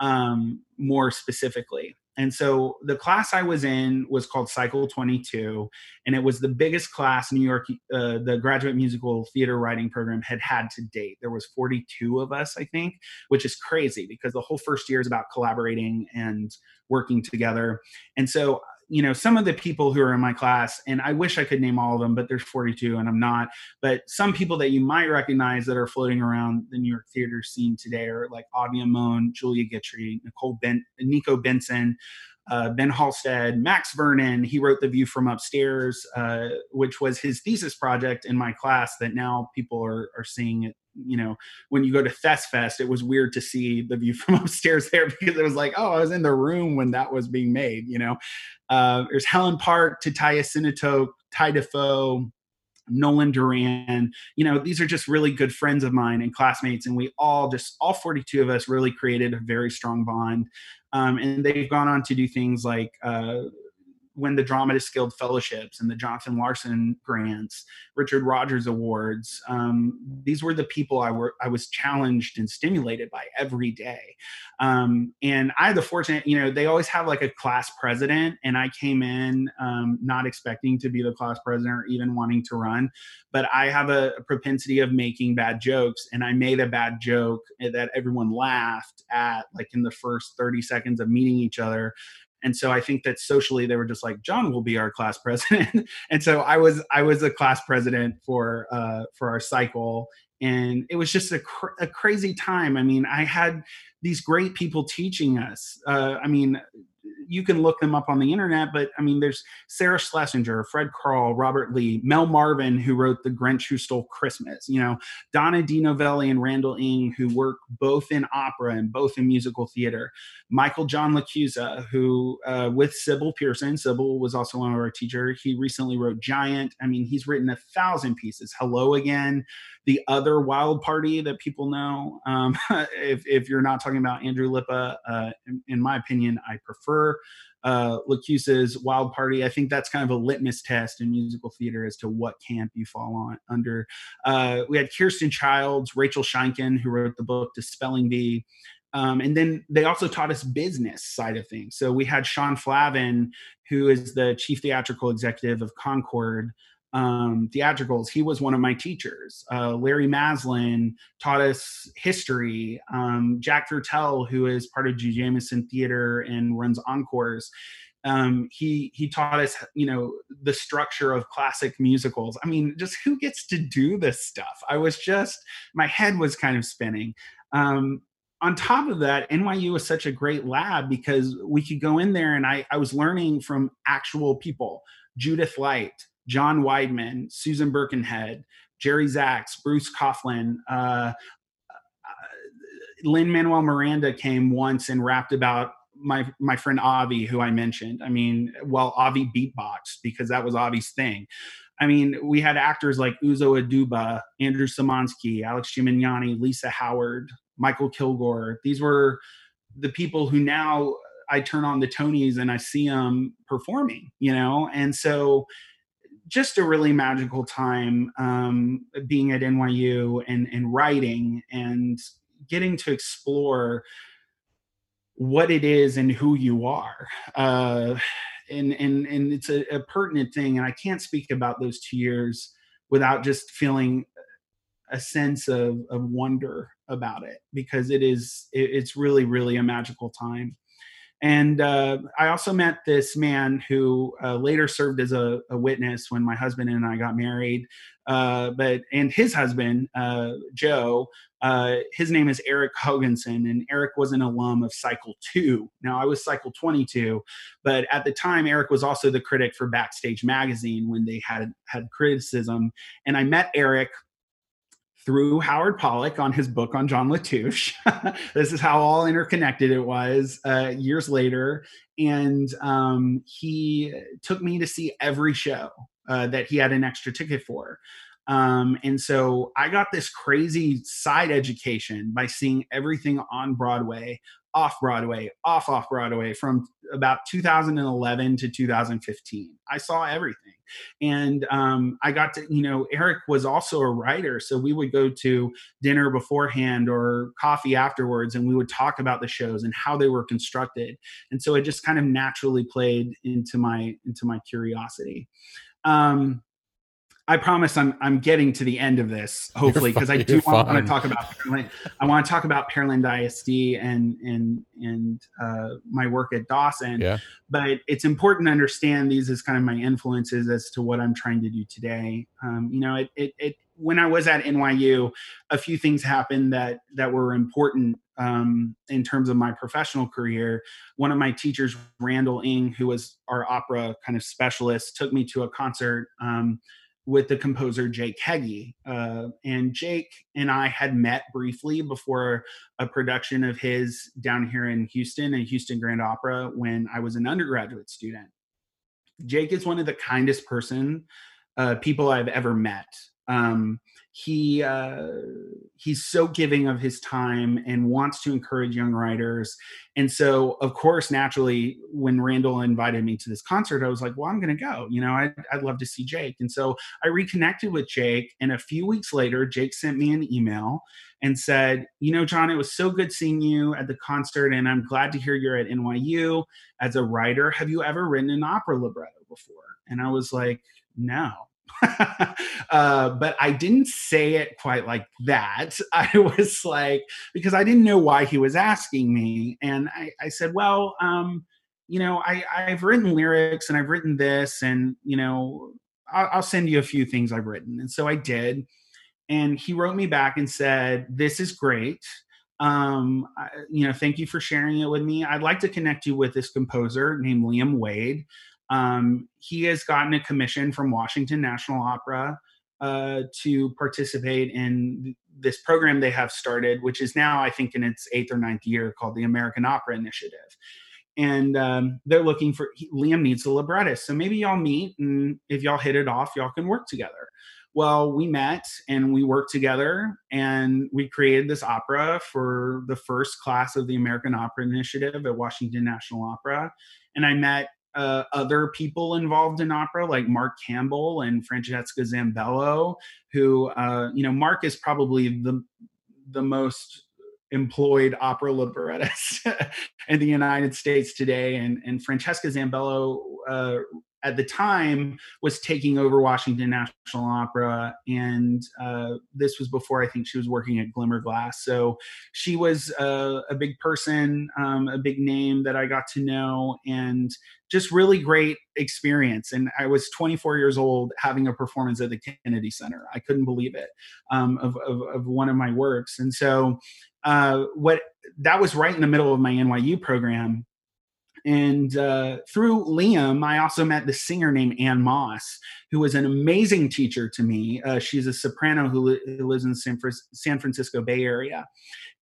um, more specifically and so the class I was in was called Cycle 22, and it was the biggest class New York, uh, the graduate musical theater writing program had had to date. There was 42 of us, I think, which is crazy because the whole first year is about collaborating and working together. And so you know some of the people who are in my class and i wish i could name all of them but there's 42 and i'm not but some people that you might recognize that are floating around the new york theater scene today are like Avi Amon, julia Guitry, nicole ben nico benson uh, Ben Halstead, Max Vernon. He wrote The View from Upstairs, uh, which was his thesis project in my class that now people are, are seeing it. You know, when you go to ThesFest, it was weird to see The View from Upstairs there because it was like, oh, I was in the room when that was being made, you know. Uh, there's Helen Park, Tataya Sinitok, Ty Defoe, Nolan Duran. You know, these are just really good friends of mine and classmates, and we all just all 42 of us really created a very strong bond. Um, and they've gone on to do things like uh, win the Dramatists Guild fellowships and the Jonathan Larson grants, Richard Rodgers awards. Um, these were the people I were I was challenged and stimulated by every day. Um, and I had the fortunate, you know, they always have like a class president, and I came in um, not expecting to be the class president or even wanting to run, but I have a, a propensity of making bad jokes, and I made a bad joke that everyone laughed at, like in the first 30 seconds of meeting each other and so i think that socially they were just like john will be our class president. And so i was i was a class president for uh for our cycle. And it was just a, cr- a crazy time. I mean i had these great people teaching us. Uh i mean you can look them up on the internet, but I mean, there's Sarah Schlesinger, Fred Carl, Robert Lee, Mel Marvin, who wrote The Grinch Who Stole Christmas, you know, Donna Di Novelli and Randall Eng, who work both in opera and both in musical theater, Michael John LaChiusa, who uh, with Sybil Pearson, Sybil was also one of our teachers. He recently wrote Giant. I mean, he's written a thousand pieces. Hello Again, the other Wild Party that people know. Um, if, if you're not talking about Andrew Lippa, uh, in, in my opinion, I prefer uh, LaChiusa's Wild Party. I think that's kind of a litmus test in musical theater as to what camp you fall on under. Uh, we had Kirsten Childs, Rachel Sheinkin, who wrote the book Dispelling Bee. Um, and then they also taught us business side of things. So we had Sean Flahaven, who is the chief theatrical executive of Concord um, Theatricals. He was one of my teachers. Uh, Larry Maslon taught us history. Um, Jack Viertel, who is part of Jujamcyn Theater and runs Encores, um, he he taught us you know the structure of classic musicals i mean just who gets to do this stuff i was just my head was kind of spinning um, on top of that nyu was such a great lab because we could go in there and i, I was learning from actual people judith light john weidman susan birkenhead jerry zaks bruce coughlin uh, uh Lin Manuel Miranda came once and rapped about my my friend Avi, who I mentioned. I mean, well, Avi beatboxed because that was Avi's thing. I mean, we had actors like Uzo Aduba, Andrew Samonsky, Alex Gemignani, Lisa Howard, Michael Kilgore. These were the people who now I turn on the Tonys and I see them performing, you know? And so just a really magical time um, being at NYU and, and writing and getting to explore what it is and who you are. Uh, and, and, and it's a, a pertinent thing. And I can't speak about those two years without just feeling a sense of, of wonder about it because it is it, it's really really a magical time and uh, I also met this man who uh, later served as a, a, witness when my husband and I got married. Uh, but and his husband uh, Joe, uh, his name is Eric Haagensen, and Eric was an alum of Cycle Two. Now I was Cycle Twenty Two, but at the time Eric was also the critic for Backstage Magazine when they had had criticism. And I met Eric through Howard Pollack on his book on John Latouche. this is how all interconnected it was uh, years later. And um, he took me to see every show uh, that he had an extra ticket for. Um, and so I got this crazy side education by seeing everything on Broadway off Broadway, off off Broadway from about 2011 to 2015. I saw everything, and um, I got to you know Eric was also a writer, so we would go to dinner beforehand or coffee afterwards, and we would talk about the shows and how they were constructed, and so it just kind of naturally played into my into my curiosity. Um, I promise I'm I'm getting to the end of this hopefully because I do want, want, to talk about Pearland. I want to talk about Pearland ISD and and and uh, my work at Dawson. Yeah. But it's important to understand these as kind of my influences as to what I'm trying to do today. Um, you know, it, it it when I was at NYU, a few things happened that that were important um, in terms of my professional career. One of my teachers, Randall Eng, who was our opera kind of specialist, took me to a concert. Um, with the composer Jake Heggie. Uh, and Jake and I had met briefly before a production of his down here in Houston and Houston Grand Opera when I was an undergraduate student. Jake is one of the kindest person uh, people I've ever met. Um, he uh, he's so giving of his time and wants to encourage young writers. And so of course naturally when randall invited me to this concert i was like well i'm going to go you know I'd, I'd love to see jake. And so i reconnected with jake and a few weeks later jake sent me an email and said you know john it was so good seeing you at the concert and i'm glad to hear you're at nyu as a writer have you ever written an opera libretto before? And i was like no uh, but I didn't say it quite like that. I was like, because I didn't know why he was asking me. And I, I said, well, um, you know, I, I've written lyrics and I've written this, and, you know, I'll, I'll send you a few things I've written. And so I did. And he wrote me back and said, This is great. Um, you know, thank you for sharing it with me. I'd like to connect you with this composer named Liam Wade. Um, he has gotten a commission from Washington National Opera uh, to participate in this program they have started, which is now, I think, in its eighth or ninth year, called the American Opera Initiative. And um, they're looking for Liam needs a librettist, so maybe y'all meet, and if y'all hit it off, y'all can work together. Well, we met and we worked together, and we created this opera for the first class of the American Opera Initiative at Washington National Opera. And I met uh, other people involved in opera, like Mark Campbell and Francesca Zambello, who, uh, you know, Mark is probably the the most employed opera librettist in the United States today. And, and Francesca Zambello uh, at the time was taking over Washington National Opera, and uh, this was before I think she was working at Glimmerglass. So she was uh, a big person, um, a big name that I got to know, and just really great experience. And I was 24 years old having a performance at the Kennedy Center. I couldn't believe it um, of, of, of, one of my works, and so uh, what that was right in the middle of my NYU program and uh, through Liam, I also met the singer named Ann Moss, who was an amazing teacher to me. Uh, she's a soprano who, li- who lives in the San, Fr- San, Francisco Bay Area.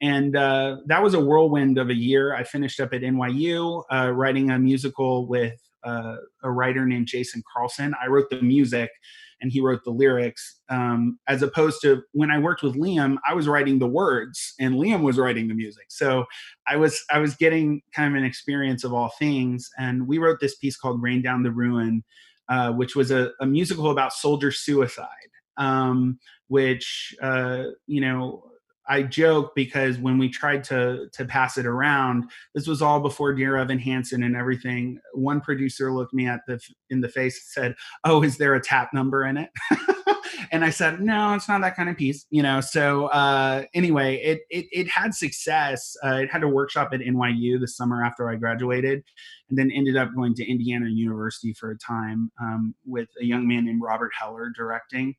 And uh, that was a whirlwind of a year. I finished up at NYU uh, writing a musical with uh, a writer named Jason Carlson. I wrote the music and he wrote the lyrics um, as opposed to when i worked with liam i was writing the words and liam was writing the music. So i was i was getting kind of an experience of all things and we wrote this piece called rain down the ruin uh, which was a, a, musical about soldier suicide um, which uh, you know I joke because when we tried to to pass it around, this was all before Dear Evan Hansen and everything. One producer looked me at the in the face and said, "Oh, is there a tap number in it?" and I said, "No, it's not that kind of piece." You know. So uh, anyway, it, it it had success. Uh, it had a workshop at NYU the summer after I graduated, and then ended up going to Indiana University for a time um, with a young man named Robert Heller directing.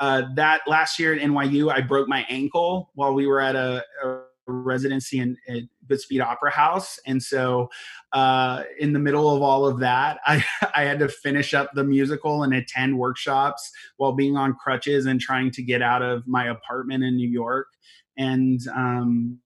Uh, that last year at NYU, I broke my ankle while we were at a, a residency in, at Goodspeed Opera House, and so uh, in the middle of all of that, I, I had to finish up the musical and attend workshops while being on crutches and trying to get out of my apartment in New York. And um,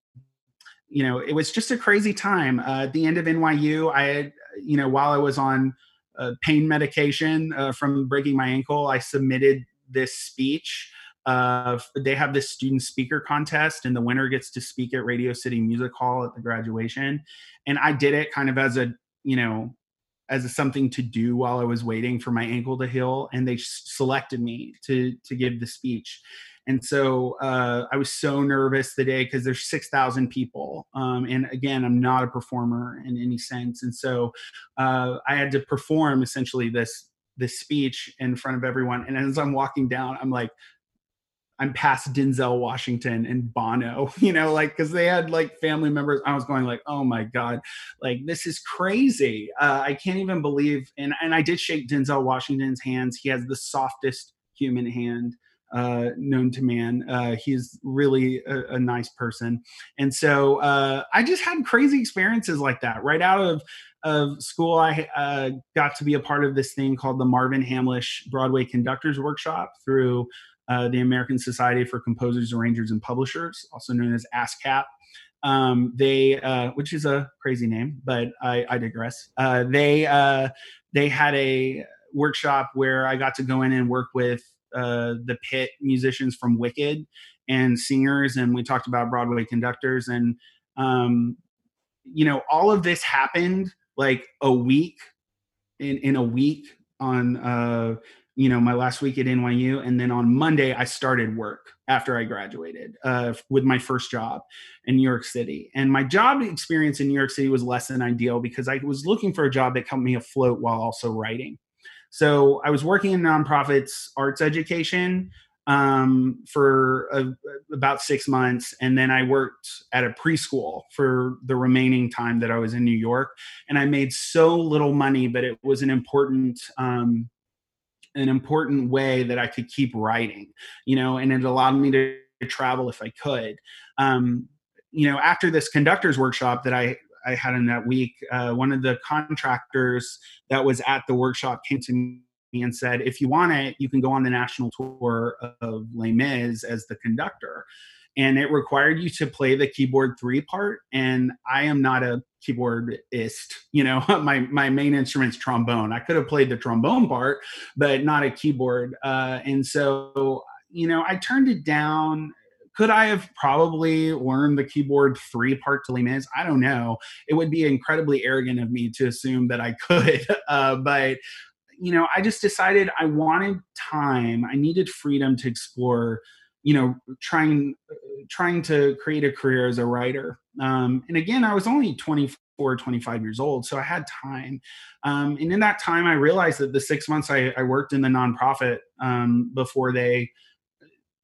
you know, it was just a crazy time. Uh, at the end of NYU, I had, you know, while I was on uh, pain medication uh, from breaking my ankle, I submitted this speech. Uh, they have this student speaker contest, and the winner gets to speak at Radio City Music Hall at the graduation. And I did it kind of as a, you know, as a, something to do while I was waiting for my ankle to heal, and they selected me to to give the speech. And so uh, I was so nervous the day because there's 6,000 people. Um, and again, I'm not a performer in any sense. And so uh, I had to perform essentially this this speech in front of everyone. And as I'm walking down, I'm like, I'm past Denzel Washington and Bono, you know, like because they had like family members. I was going like, oh my god, like this is crazy. Uh, I can't even believe. And and I did shake Denzel Washington's hands. He has the softest human hand uh, known to man. Uh, he's really a, a, nice person, and so uh, I just had crazy experiences like that right out of of school, I uh, got to be a part of this thing called the Marvin Hamlisch Broadway Conductors Workshop through uh, the American Society for Composers, Arrangers, and Publishers, also known as ASCAP. Um, they, uh, which is a crazy name, but I, I digress. Uh, they uh, they had a workshop where I got to go in and work with uh, the pit musicians from Wicked and singers, and we talked about Broadway conductors and um, you know all of this happened like a week in in a week on uh you know my last week at NYU and then on Monday I started work after I graduated uh, with my first job in New York City. And my job experience in New York City was less than ideal because I was looking for a job that kept me afloat while also writing so I was working in nonprofits arts education um, for a, about six months. And then I worked at a preschool for the remaining time that I was in New York. And I made so little money, but it was an important, um, an important way that I could keep writing, you know, and it allowed me to travel if I could. Um, you know, after this conductor's workshop that I, I had in that week, uh, one of the contractors that was at the workshop came to me and said, if you want it, you can go on the national tour of Les Mis as the conductor. And it required you to play the keyboard three part. And I am not a keyboardist. You know, my my main instrument's trombone. I could have played the trombone part, but not a keyboard. Uh, and so, you know, I turned it down could I have probably learned the keyboard three part to Les? I don't know. It would be incredibly arrogant of me to assume that I could. Uh, but you know, I just decided I wanted time. I needed freedom to explore you know, trying trying to create a career as a writer. Um, and again, I was only 24, 25 years old, so I had time. Um, and in that time, I realized that the six months I, I worked in the nonprofit um, before they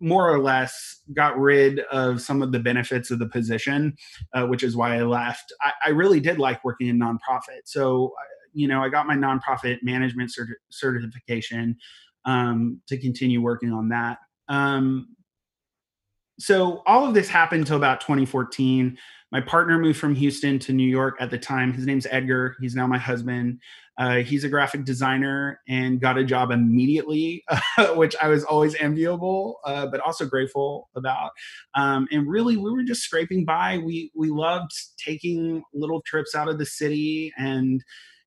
more or less got rid of some of the benefits of the position, uh, which is why I left. I, I, really did like working in nonprofit. So, you know, I got my nonprofit management cert- certification um, to continue working on that. Um, so all of this happened until about 2014. My partner moved from Houston to New York at the time. His name's Edgar. He's now my husband. Uh, he's a graphic designer and got a job immediately, which I was always enviable, uh, but also grateful about. Um, and really, we were just scraping by. We we loved taking little trips out of the city and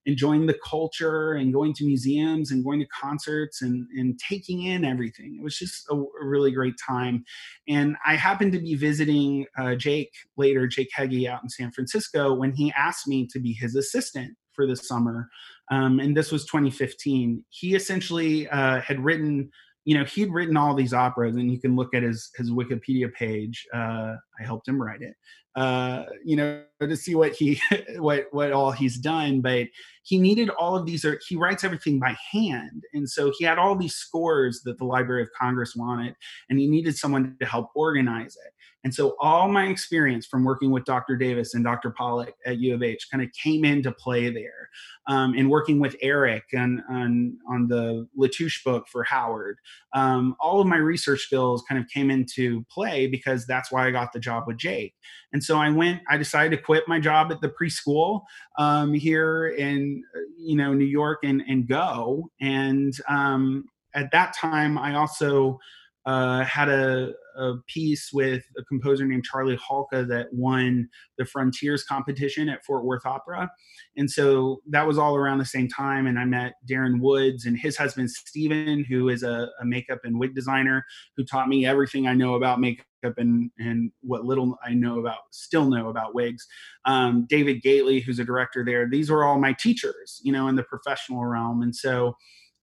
enjoying the culture and going to museums and going to concerts and, and taking in everything. It was just a, a really great time. And I happened to be visiting uh, Jake later, Jake Heggie out in San Francisco, when he asked me to be his assistant for the summer. Um, and this was 2015. He essentially uh, had written you know he'd written all these operas and you can look at his his wikipedia page uh, i helped him write it uh, you know to see what he what what all he's done but he needed all of these he writes everything by hand and so he had all these scores that the library of congress wanted and he needed someone to help organize it and so all my experience from working with Dr. Davis and Dr. Pollack at U of H kind of came into play there. Um, and working with Eric on, on, on the Latouche book for Howard, um, all of my research skills kind of came into play because that's why I got the job with Jake. And so I went, I decided to quit my job at the preschool um, here in, you know, New York and, and go. And um, at that time, I also uh, had a, a, piece with a composer named Charlie Halka that won the Frontiers competition at Fort Worth Opera. And so that was all around the same time. And I met Darren Woods and his husband, Steven, who is a, a makeup and wig designer who taught me everything I know about makeup and, and what little I know about, still know about wigs. Um, David Gately, who's a director there. These were all my teachers, you know, in the professional realm. And so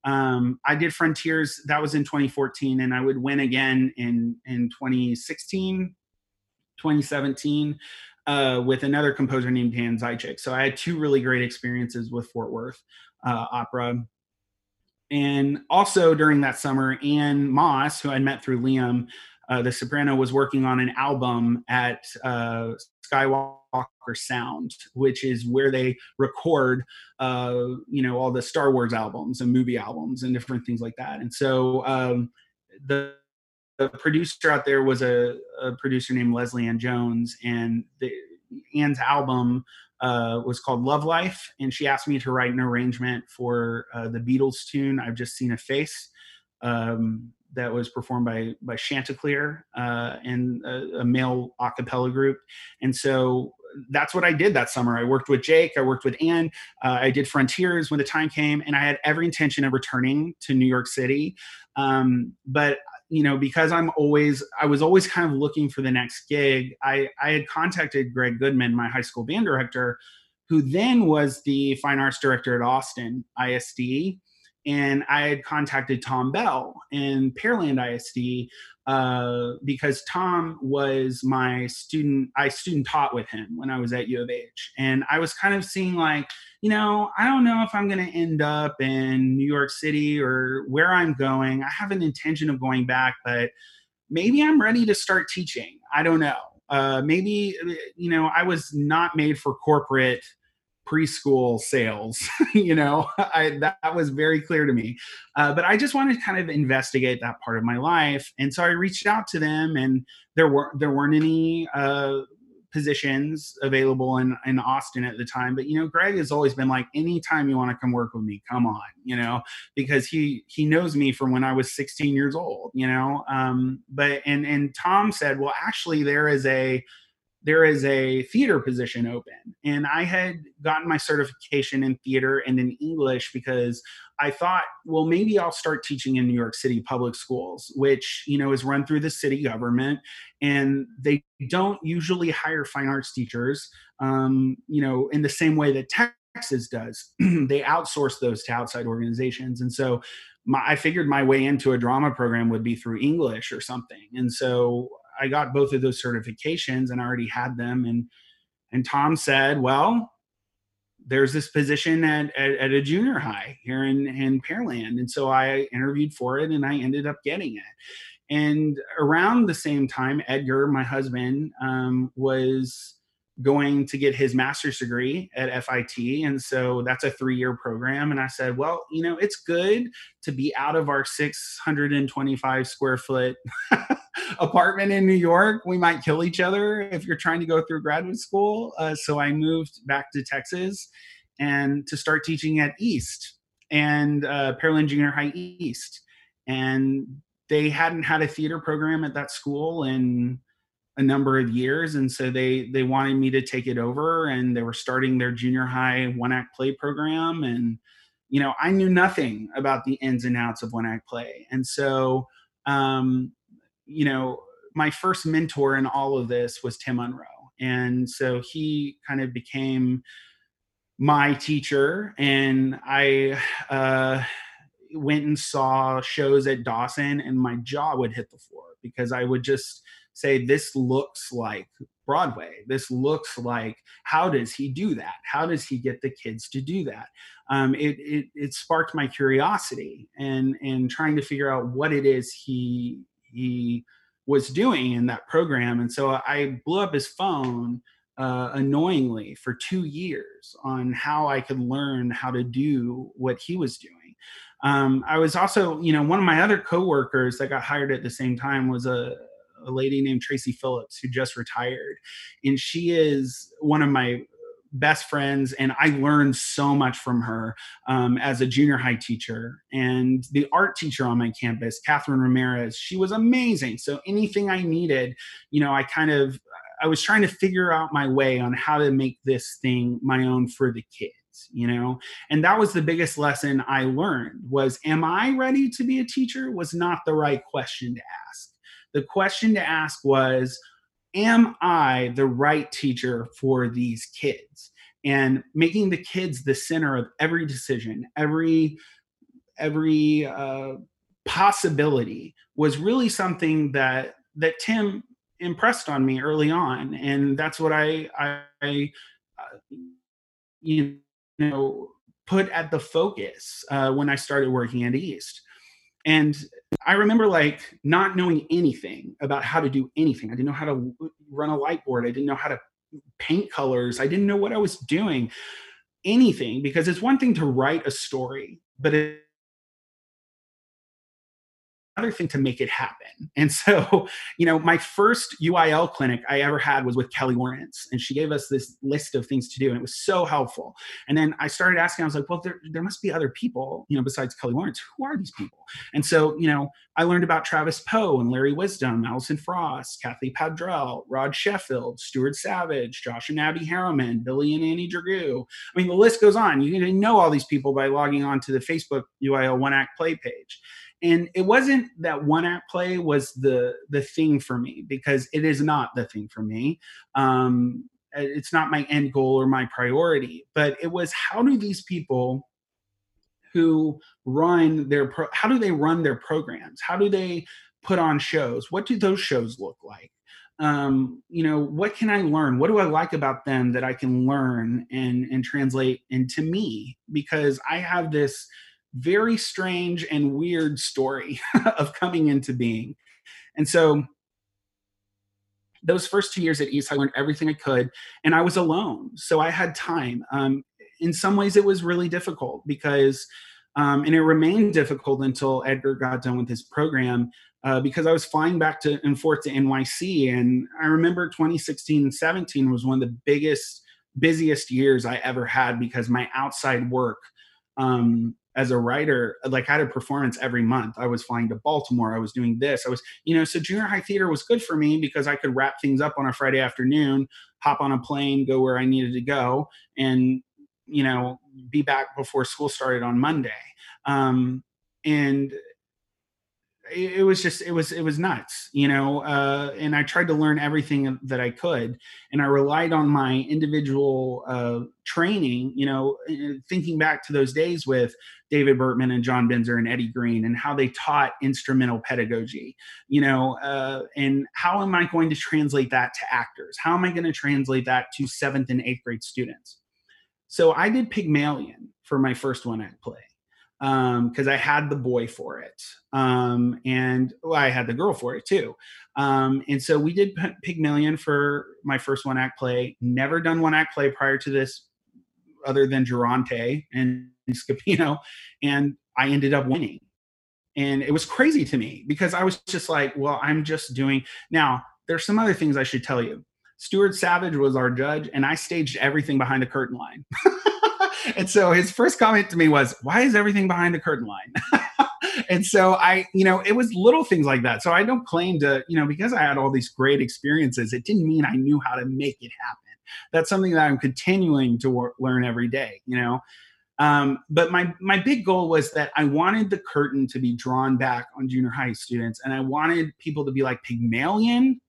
um, I did Frontiers. That was in 2014, and I would win again in in 2016, 2017 uh, with another composer named Dan Zajic. So I had two really great experiences with Fort Worth uh, Opera. And also during that summer, Ann Moss, who I met through Liam, uh, the soprano, was working on an album at uh, Skywalker Sound, which is where they record, uh, you know, all the Star Wars albums and movie albums and different things like that. And so um, the, the, producer out there was a, a, producer named Leslie Ann Jones, and the, Ann's album uh, was called Love Life, and she asked me to write an arrangement for uh, the Beatles tune "I've Just Seen a Face." Um, that was performed by by Chanticleer uh, and a, a, male a cappella group. And so that's what I did that summer. I worked with Jake, I worked with Ann, uh, I did Frontiers when the time came, and I had every intention of returning to New York City. Um, but you know, because I'm always, I was always kind of looking for the next gig. I, I had contacted Greg Goodman, my high school band director, who then was the fine arts director at Austin ISD and I had contacted Tom Bell in Pearland ISD uh, because Tom was my student. I student taught with him when I was at U of H, and I was kind of seeing like, you know, I don't know if I'm going to end up in New York City or where I'm going. I have an intention of going back, but maybe I'm ready to start teaching. I don't know. Uh, maybe you know, I was not made for corporate preschool sales you know? I, that was very clear to me. Uh, but i just wanted to kind of investigate that part of my life. And so i reached out to them and there were there weren't any uh, positions available in, in austin at the time. But you know greg has always been like anytime you want to come work with me come on you know? Because he he knows me from when i was 16 years old you know? Um, but and and tom said well actually there is a there is a theater position open. And I had gotten my certification in theater and in English because I thought, well, maybe I'll start teaching in New York City public schools, which, you know, is run through the city government. And they don't usually hire fine arts teachers, um, you know, in the same way that Texas does. they outsource those to outside organizations. And so my, I figured my way into a drama program would be through English or something. And so I got both of those certifications and I already had them. And and Tom said, well, there's this position at, at, at, a junior high here in, in Pearland. And so I interviewed for it and I ended up getting it. And around the same time, Edgar, my husband, um, was going to get his master's degree at FIT. And so that's a three year program. And I said, well, you know, it's good to be out of our 625 square foot apartment in New York. We might kill each other if you're trying to go through graduate school. Uh, so I moved back to Texas and to start teaching at East and uh, Pearland Junior High East. And they hadn't had a theater program at that school in a number of years and so they they wanted me to take it over and they were starting their junior high one act play program and you know i knew nothing about the ins and outs of one act play. And so um you know my first mentor in all of this was tim unroe and so he kind of became my teacher and i uh went and saw shows at dawson and my jaw would hit the floor because i would just say this looks like Broadway. This looks like how does he do that? How does he get the kids to do that? Um, it, it, it sparked my curiosity and and trying to figure out what it is he he was doing in that program. And so I blew up his phone uh, annoyingly for two years on how I could learn how to do what he was doing. Um, I was also, you know, one of my other coworkers that got hired at the same time was a, a lady named Tracy Phillips who just retired. And she is one of my best friends and i learned so much from her um, as a junior high teacher and the art teacher on my campus catherine ramirez. She was amazing. So anything i needed you know i kind of i was trying to figure out my way on how to make this thing my own for the kids you know? And that was the biggest lesson i learned was am i ready to be a teacher? was not the right question to ask the question to ask was, Am I the right teacher for these kids? And making the kids the center of every decision, every every uh, possibility was really something that that Tim impressed on me early on, and that's what I I, uh, you know put at the focus uh, when I started working at East. And I remember like not knowing anything about how to do anything. I didn't know how to run a light board. I didn't know how to paint colors. I didn't know what I was doing, anything, because it's one thing to write a story, but it, another thing to make it happen. And so, you know, my first UIL clinic I ever had was with Kelly Lawrence, and she gave us this list of things to do, and it was so helpful. And then I started asking, I was like, well, there, there must be other people, you know, besides Kelly Lawrence. Who are these people? And so, you know, I learned about Travis Poe and Larry Wisdom, Allison Frost, Kathy Padrell, Rod Sheffield, Stuart Savage, Josh and Abby Harriman, Billy and Annie Dragoo. I mean, the list goes on. You can know all these people by logging on to the Facebook UIL One Act Play page and it wasn't that one act play was the the thing for me because it is not the thing for me. Um it's not my end goal or my priority but it was how do these people who run their pro- how do they run their programs? How do they put on shows? What do those shows look like? Um, you know what can i learn? What do i like about them that i can learn and and translate into me? Because i have this very strange and weird story of coming into being. And so those first two years at East, I learned everything I could, and I was alone. So I had time. Um, in some ways, it was really difficult because, um, and it remained difficult until Edgar got done with his program. Uh, because I was flying back to and forth to NYC, and I remember 2016 and 17 was one of the biggest, busiest years I ever had because my outside work um, as a writer, like I had a performance every month. I was flying to Baltimore. I was doing this. I was, you know, so junior high theater was good for me because I could wrap things up on a Friday afternoon, hop on a plane, go where I needed to go, and, you know, be back before school started on Monday. Um, and it, was just it was it was nuts you know uh, and i tried to learn everything that i could and i relied on my individual uh, training you know thinking back to those days with david bertman and john benzer and eddie green and how they taught instrumental pedagogy you know uh, and how am i going to translate that to actors? How am i going to translate that to seventh and eighth grade students? So i did pygmalion for my first one act play because um, I had the boy for it, um, and well, I had the girl for it too. Um, and so we did P- Pygmalion for my first one act play. Never done one act play prior to this, other than Geronte and Scapino, and I ended up winning. And it was crazy to me because I was just like, well, I'm just doing now. There's some other things I should tell you. Stuart Savage was our judge, and I staged everything behind the curtain line. and so his first comment to me was, Why is everything behind the curtain line? and so I, you know, it was little things like that. So I don't claim to, you know, because I had all these great experiences, it didn't mean I knew how to make it happen. That's something that I'm continuing to wor- learn every day, you know. Um, but my my big goal was that I wanted the curtain to be drawn back on junior high students, and I wanted people to be like Pygmalion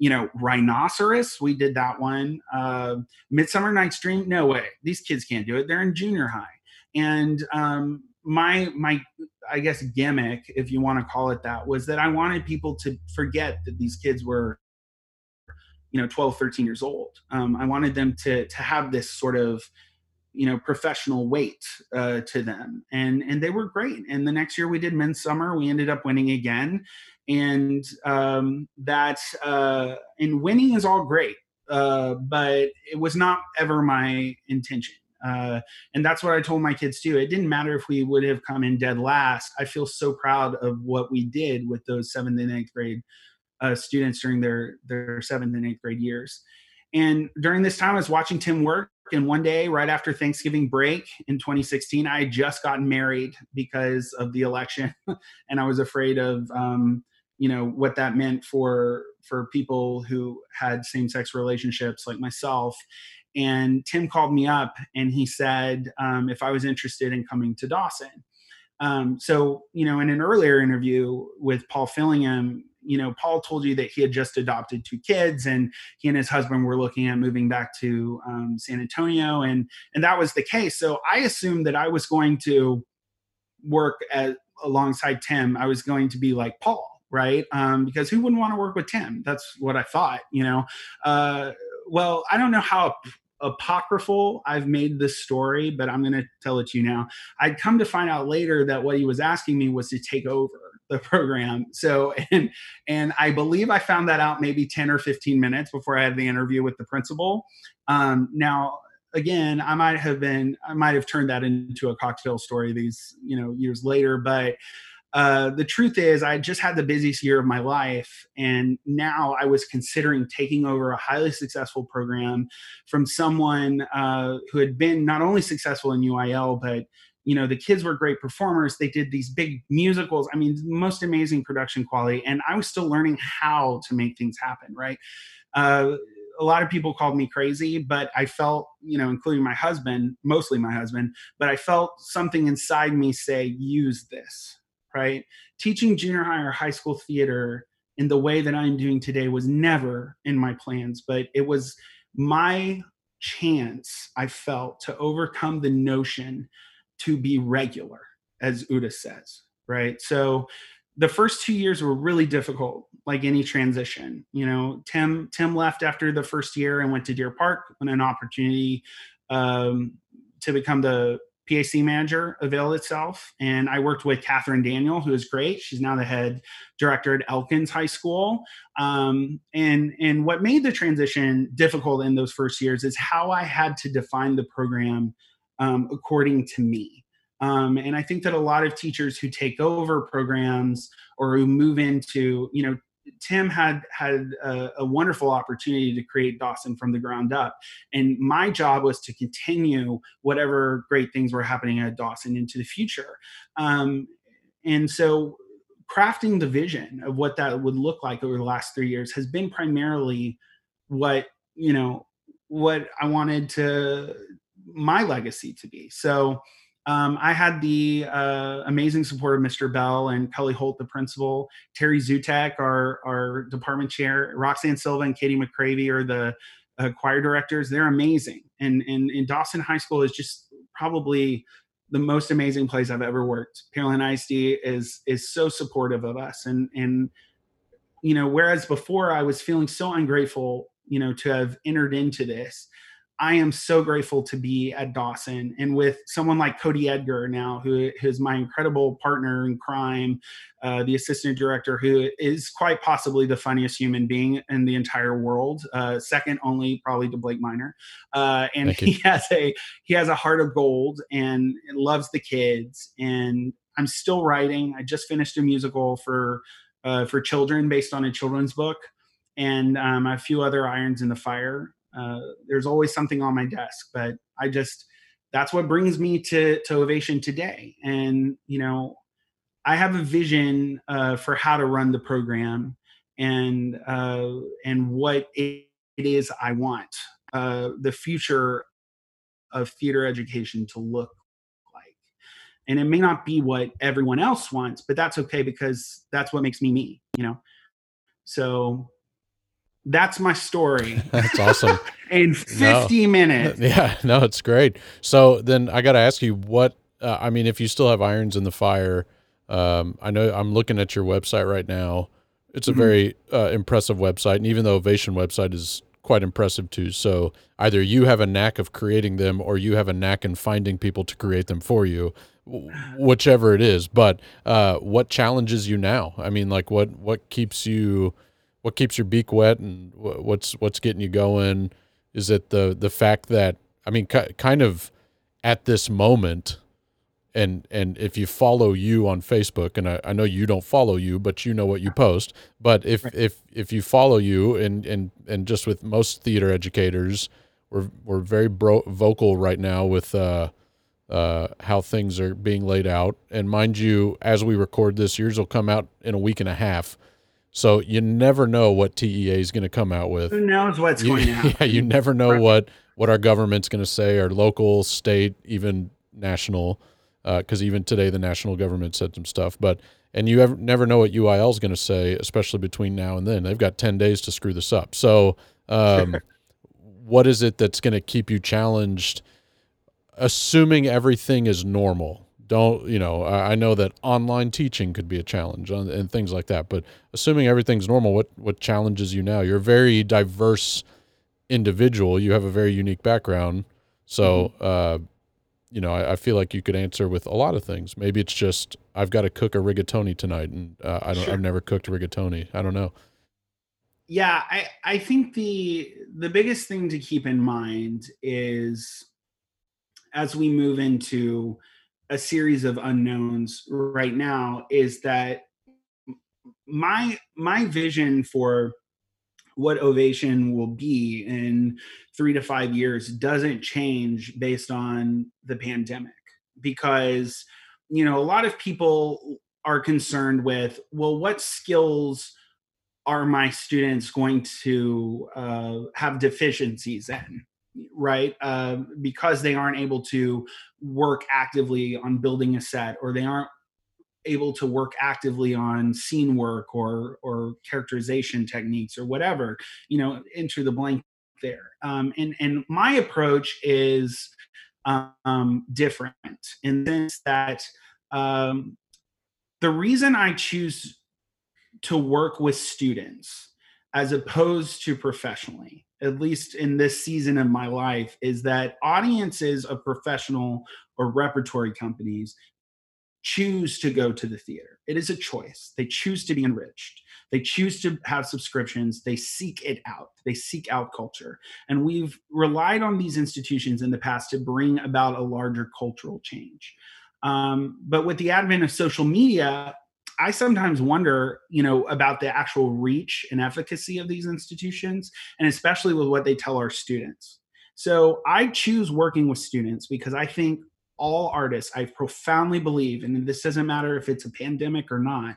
you know, Rhinoceros, we did that one. Uh, Midsummer Night's Dream, no way. These kids can't do it. They're in junior high. And um, my my I guess gimmick, if you want to call it that, was that I wanted people to forget that these kids were, you know, 12, 13 years old. Um, I wanted them to to have this sort of you know professional weight uh, to them and and they were great and the next year we did Midsummer we ended up winning again and um, that uh, and winning is all great uh, but it was not ever my intention uh, and that's what I told my kids too. It didn't matter if we would have come in dead last. I feel so proud of what we did with those seventh and eighth grade uh, students during their their seventh and eighth grade years. And during this time, I was watching Tim work and one day, right after Thanksgiving break in 2016, I just gotten married because of the election, and I was afraid of, um, you know, what that meant for for people who had same sex relationships like myself. And Tim called me up and he said um, if I was interested in coming to Dawson. Um, so, you know, in an earlier interview with Paul Fillingham, you know, Paul told you that he had just adopted two kids, and he and his husband were looking at moving back to um, San Antonio, and and that was the case. So I assumed that I was going to work at, alongside Tim. I was going to be like Paul, right? Um, because who wouldn't want to work with Tim? That's what I thought, you know. Uh, well, I don't know how apocryphal I've made this story, but I'm going to tell it to you now. I'd come to find out later that what he was asking me was to take over the program. So, and and I believe I found that out maybe 10 or 15 minutes before I had the interview with the principal. Um, now, again, I might have been, I might have turned that into a cocktail story these, you know, years later, but uh, the truth is, I just had the busiest year of my life, and now I was considering taking over a highly successful program from someone uh, who had been not only successful in UIL, but you know the kids were great performers. They did these big musicals. I mean most amazing production quality. And i was still learning how to make things happen right? Uh, a lot of people called me crazy but i felt you know including my husband mostly my husband but i felt something inside me say use this right teaching junior high or high school theater in the way that i'm doing today was never in my plans but it was my chance i felt to overcome the notion to be regular, as Uta says, right? So the first two years were really difficult, like any transition. You know, Tim Tim left after the first year and went to Deer Park when an opportunity um, to become the PAC manager availed itself. And I worked with Catherine Daniel, who is great. She's now the head director at Elkins High School. Um, and and what made the transition difficult in those first years is how I had to define the program um, according to me. Um, and I think that a lot of teachers who take over programs or who move into, you know, Tim had had a, a, wonderful opportunity to create Dawson from the ground up, and my job was to continue whatever great things were happening at Dawson into the future. Um, and so, crafting the vision of what that would look like over the last three years has been primarily what you know what I wanted to my legacy to be. So um, I had the uh, amazing support of Mr. Bell and Kelly Holt, the principal, Terry Zutek, our, our department chair, Roxanne Silva and Katie McCravey are the uh, choir directors. They're amazing. And, and, and Dawson High School is just probably the most amazing place I've ever worked. Pearland ISD is is so supportive of us, and and you know, whereas before I was feeling so ungrateful, you know, to have entered into this, I am so grateful to be at Dawson and with someone like Cody Edgar now, who is my incredible partner in crime, uh, the assistant director, who is quite possibly the funniest human being in the entire world, uh, second only probably to Blake Miner. Uh, and he has a he has a heart of gold and loves the kids. And I'm still writing. I just finished a musical for uh, for children based on a children's book, and um, a few other irons in the fire uh, there's always something on my desk but i just that's what brings me to to ovation today. And you know i have a vision uh, for how to run the program and uh, and what it, is i want uh, the future of theater education to look like. And it may not be what everyone else wants but that's okay because that's what makes me me you know? So that's my story. That's awesome. In 50 no. minutes. Yeah, no, it's great. So then I got to ask you what, uh, I mean, if you still have irons in the fire, um, I know I'm looking at your website right now. It's a mm-hmm. very uh, impressive website. And even the Ovation website is quite impressive too. So either you have a knack of creating them or you have a knack in finding people to create them for you, whichever it is. But uh, what challenges you now? I mean, like what, what keeps you, what keeps your beak wet and what's what's getting you going? Is it the the fact that I mean, kind of at this moment, and and if you follow you on Facebook, and I, I know you don't follow you, but you know what you post. But if right. if if you follow you, and and and just with most theater educators, we're we're very bro- vocal right now with. Uh, uh, how things are being laid out. And mind you, as we record this, yours will come out in a week and a half. So you never know what TEA is going to come out with. Who knows what's you, going to happen? Yeah, you never know right. what what our government's going to say, our local, state, even national. Because uh, even today, the national government said some stuff. But and you ever, never know what UIL is going to say, especially between now and then. They've got ten days to screw this up. So, um, what is it that's going to keep you challenged? Assuming everything is normal don't you know I, know that online teaching could be a challenge and things like that but assuming everything's normal what what challenges you now? You're a very diverse individual. You have a very unique background. So mm-hmm. uh, you know I, I, feel like you could answer with a lot of things. Maybe it's just i've got to cook a rigatoni tonight and uh, i don't sure. i've never cooked rigatoni. I don't know. Yeah i i think the the biggest thing to keep in mind is as we move into a series of unknowns right now is that my my vision for what ovation will be in 3 to 5 years doesn't change based on the pandemic. Because you know a lot of people are concerned with well what skills are my students going to uh, have deficiencies in right? Uh, because they aren't able to work actively on building a set or they aren't able to work actively on scene work or or characterization techniques or whatever you know enter the blank there. Um, and and my approach is um, different in sense that um, the reason i choose to work with students as opposed to professionally at least in this season of my life, is that audiences of professional or repertory companies choose to go to the theater. It is a choice. They choose to be enriched. They choose to have subscriptions. They seek it out. They seek out culture. And we've relied on these institutions in the past to bring about a larger cultural change. Um, but with the advent of social media, I sometimes wonder, you know, about the actual reach and efficacy of these institutions, and especially with what they tell our students. So I choose working with students because I think all artists, I profoundly believe, and this doesn't matter if it's a pandemic or not,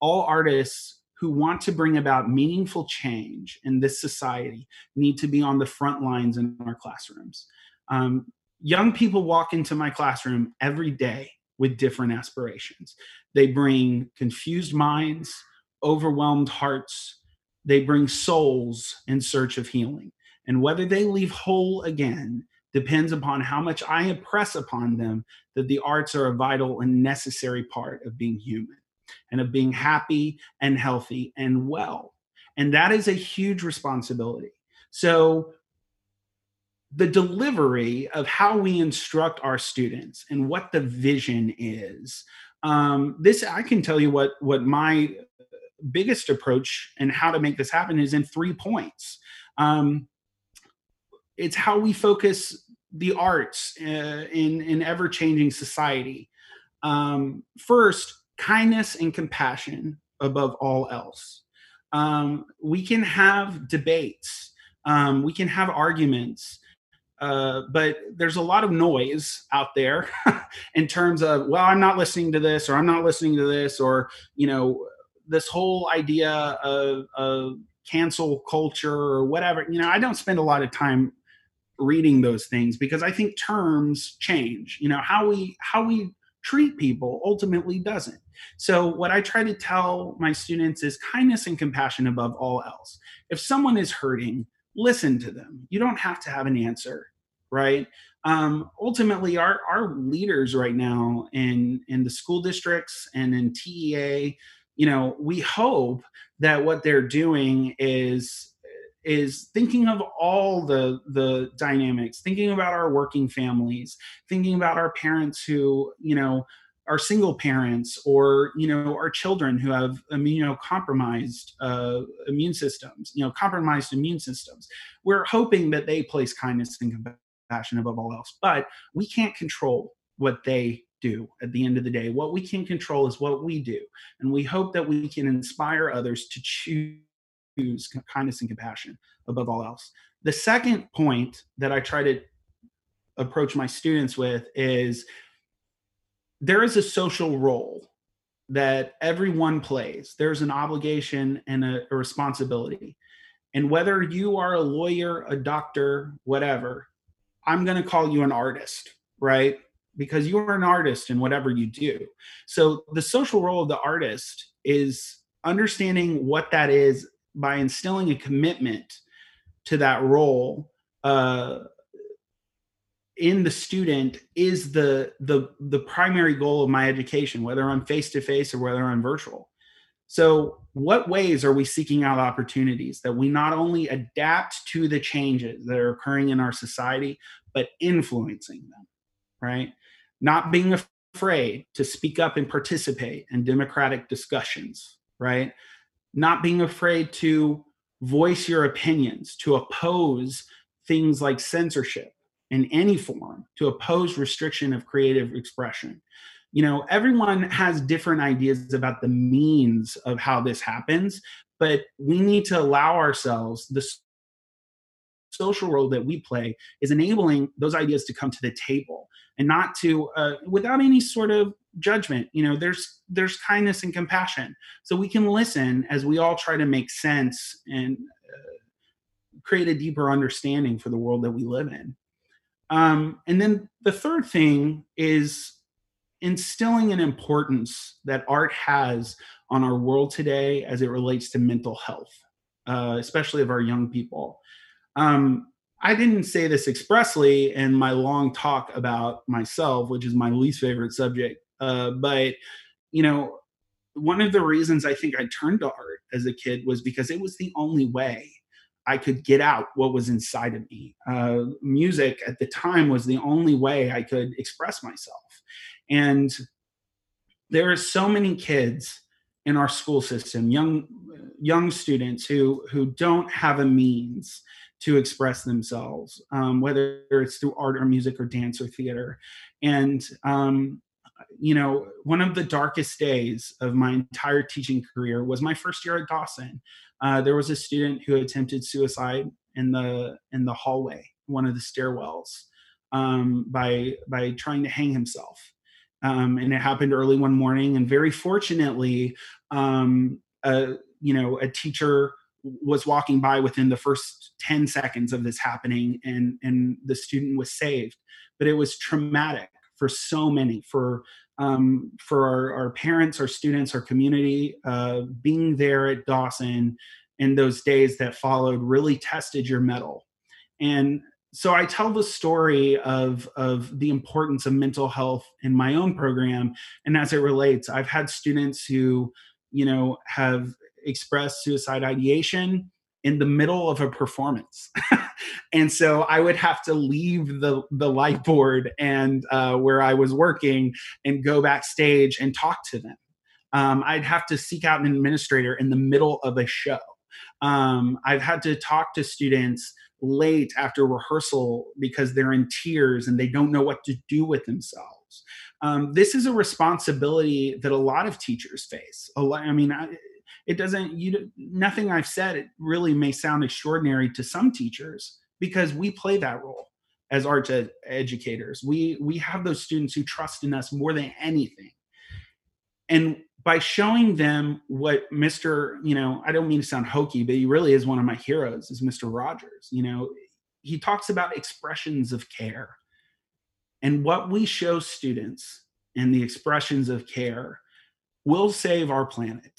all artists who want to bring about meaningful change in this society need to be on the front lines in our classrooms. Um, young people walk into my classroom every day with different aspirations. They bring confused minds, overwhelmed hearts, they bring souls in search of healing. And whether they leave whole again depends upon how much I impress upon them that the arts are a vital and necessary part of being human and of being happy and healthy and well. And that is a huge responsibility. So, the delivery of how we instruct our students and what the vision is um, this i can tell you what what my biggest approach and how to make this happen is in three points um, it's how we focus the arts uh, in an ever changing society. Um, first, kindness and compassion above all else. Um, we can have debates, um, we can have arguments, uh, but there's a lot of noise out there in terms of, well, I'm not listening to this, or I'm not listening to this, or you know, this whole idea of, of cancel culture or whatever. You know, I don't spend a lot of time reading those things because I think terms change. You know, how we how we treat people ultimately doesn't. So what I try to tell my students is kindness and compassion above all else. If someone is hurting, listen to them. You don't have to have an answer, right? Um, ultimately, our our leaders right now in in the school districts and in TEA, you know, we hope that what they're doing is is thinking of all the the dynamics thinking about our working families thinking about our parents who you know are single parents or you know our children who have immunocompromised uh, immune systems you know compromised immune systems we're hoping that they place kindness and compassion above all else but we can't control what they do at the end of the day what we can control is what we do and we hope that we can inspire others to choose kindness and compassion above all else. The second point that I try to approach my students with is there is a social role that everyone plays. There's an obligation and a, a responsibility. And whether you are a lawyer, a doctor, whatever, I'm going to call you an artist, right? Because you are an artist in whatever you do. So the social role of the artist is understanding what that is by instilling a commitment to that role uh, in the student is the the the primary goal of my education whether i'm face to face or whether i'm virtual. So what ways are we seeking out opportunities that we not only adapt to the changes that are occurring in our society but influencing them right? Not being afraid to speak up and participate in democratic discussions right? Not being afraid to voice your opinions, to oppose things like censorship in any form, to oppose restriction of creative expression. You know, everyone has different ideas about the means of how this happens, but we need to allow ourselves the social role that we play is enabling those ideas to come to the table and not to uh, without any sort of judgment. You know there's there's kindness and compassion. So we can listen as we all try to make sense and uh, create a deeper understanding for the world that we live in um, and then the third thing is instilling an importance that art has on our world today as it relates to mental health uh, especially of our young people. Um, I didn't say this expressly in my long talk about myself, which is my least favorite subject uh, but you know, one of the reasons I think I turned to art as a kid was because it was the only way I could get out what was inside of me. Uh, music at the time was the only way I could express myself. And there are so many kids in our school system, young young students who who don't have a means to express themselves, um, whether it's through art or music or dance or theater. And um, you know, one of the darkest days of my entire teaching career was my first year at Dawson. Uh, there was a student who attempted suicide in the in the hallway, one of the stairwells, um, by by trying to hang himself. Um, and it happened early one morning. And very fortunately, um, uh, you know, a teacher was walking by within the first 10 seconds of this happening and and the student was saved but it was traumatic for so many for um, for our, our, parents our students our community uh, being there at dawson in those days that followed really tested your mettle. And so I tell the story of of the importance of mental health in my own program, and as it relates, I've had students who, you know, have expressed suicide ideation in the middle of a performance, and so I would have to leave the the light board and uh, where I was working and go backstage and talk to them. Um, I'd have to seek out an administrator in the middle of a show. Um, I've had to talk to students late after rehearsal because they're in tears and they don't know what to do with themselves. Um, this is a responsibility that a lot of teachers face. Lot, I mean, I, it doesn't. You nothing I've said. It really may sound extraordinary to some teachers because we play that role as art ed- educators. We we have those students who trust in us more than anything, and by showing them what Mr. You know, I don't mean to sound hokey, but he really is one of my heroes, is Mr. Rogers. You know, he talks about expressions of care. And what we show students and the expressions of care will save our planet,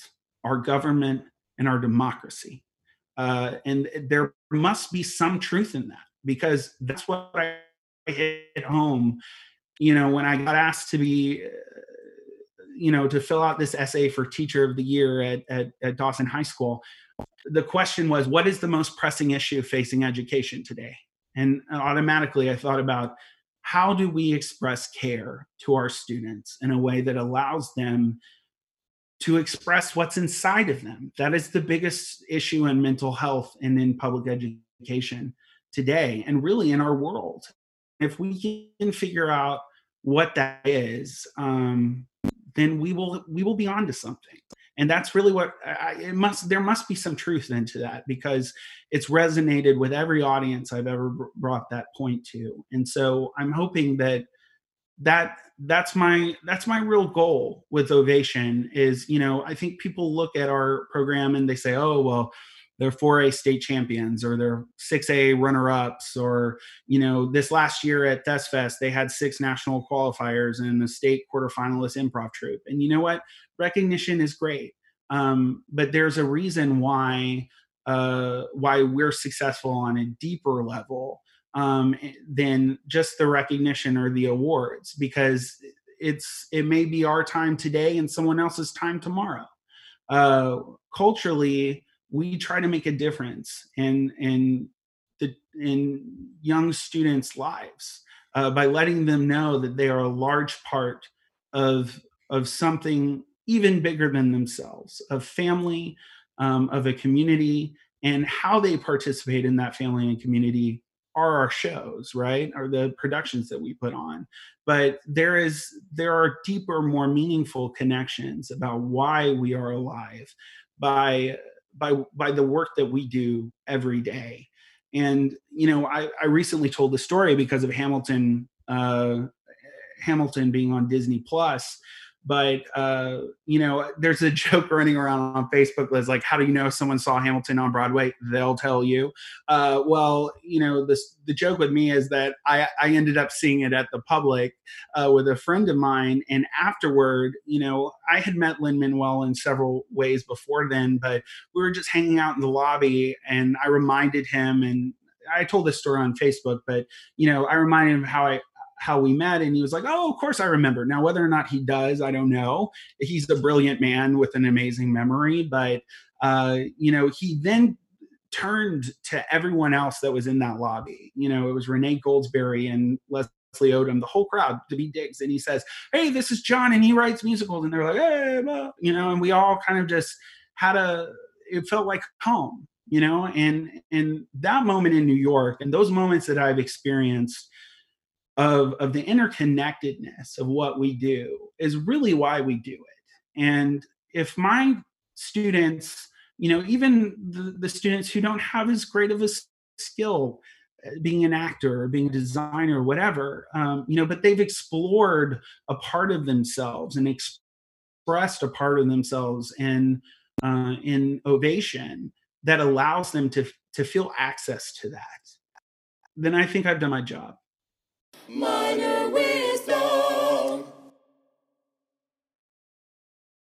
our government, and our democracy. Uh, and there must be some truth in that because that's what I hit home. You know, when I got asked to be you know, to fill out this essay for Teacher of the Year at, at, at Dawson High School, the question was, what is the most pressing issue facing education today? And automatically I thought about how do we express care to our students in a way that allows them to express what's inside of them? That is the biggest issue in mental health and in public education today, and really in our world. If we can figure out what that is, um, then we will we will be on to something and that's really what I, it must there must be some truth into that because it's resonated with every audience i've ever brought that point to and so i'm hoping that that that's my that's my real goal with ovation is you know i think people look at our program and they say oh well they're 4A state champions or they're 6A runner ups. Or, you know, this last year at ThesFest, they had six national qualifiers and a state quarterfinalist improv troupe. And you know what? Recognition is great. Um, but there's a reason why uh, why we're successful on a deeper level um, than just the recognition or the awards because it's it may be our time today and someone else's time tomorrow. Uh, culturally we try to make a difference in in the in young students' lives uh, by letting them know that they are a large part of of something even bigger than themselves, of family, um, of a community, and how they participate in that family and community are our shows right are the productions that we put on but there is there are deeper more meaningful connections about why we are alive by by by the work that we do every day. And you know, I, I recently told the story because of Hamilton uh, Hamilton being on Disney Plus but uh, you know there's a joke running around on facebook that's like how do you know someone saw hamilton on broadway? They'll tell you. Uh, well you know this the joke with me is that i, I ended up seeing it at the public uh, with a friend of mine and afterward you know i had met lin-manuel in several ways before then but we were just hanging out in the lobby and i reminded him and I told this story on Facebook, but you know, I reminded him how I how we met and he was like oh of course i remember. Now whether or not he does i don't know. He's a brilliant man with an amazing memory but uh, you know he then turned to everyone else that was in that lobby. You know it was renee goldsberry and leslie odom the whole crowd Daveed Diggs and he says hey this is john and he writes musicals. And they're like hey blah. you know and we all kind of just had a it felt like home you know and and that moment in new york and those moments that i've experienced of of the interconnectedness of what we do is really why we do it. And if my students you know even the, the students who don't have as great of a skill uh, being an actor or being a designer or whatever um, you know but they've explored a part of themselves and expressed a part of themselves in uh, in ovation that allows them to to feel access to that then i think i've done my job Minor.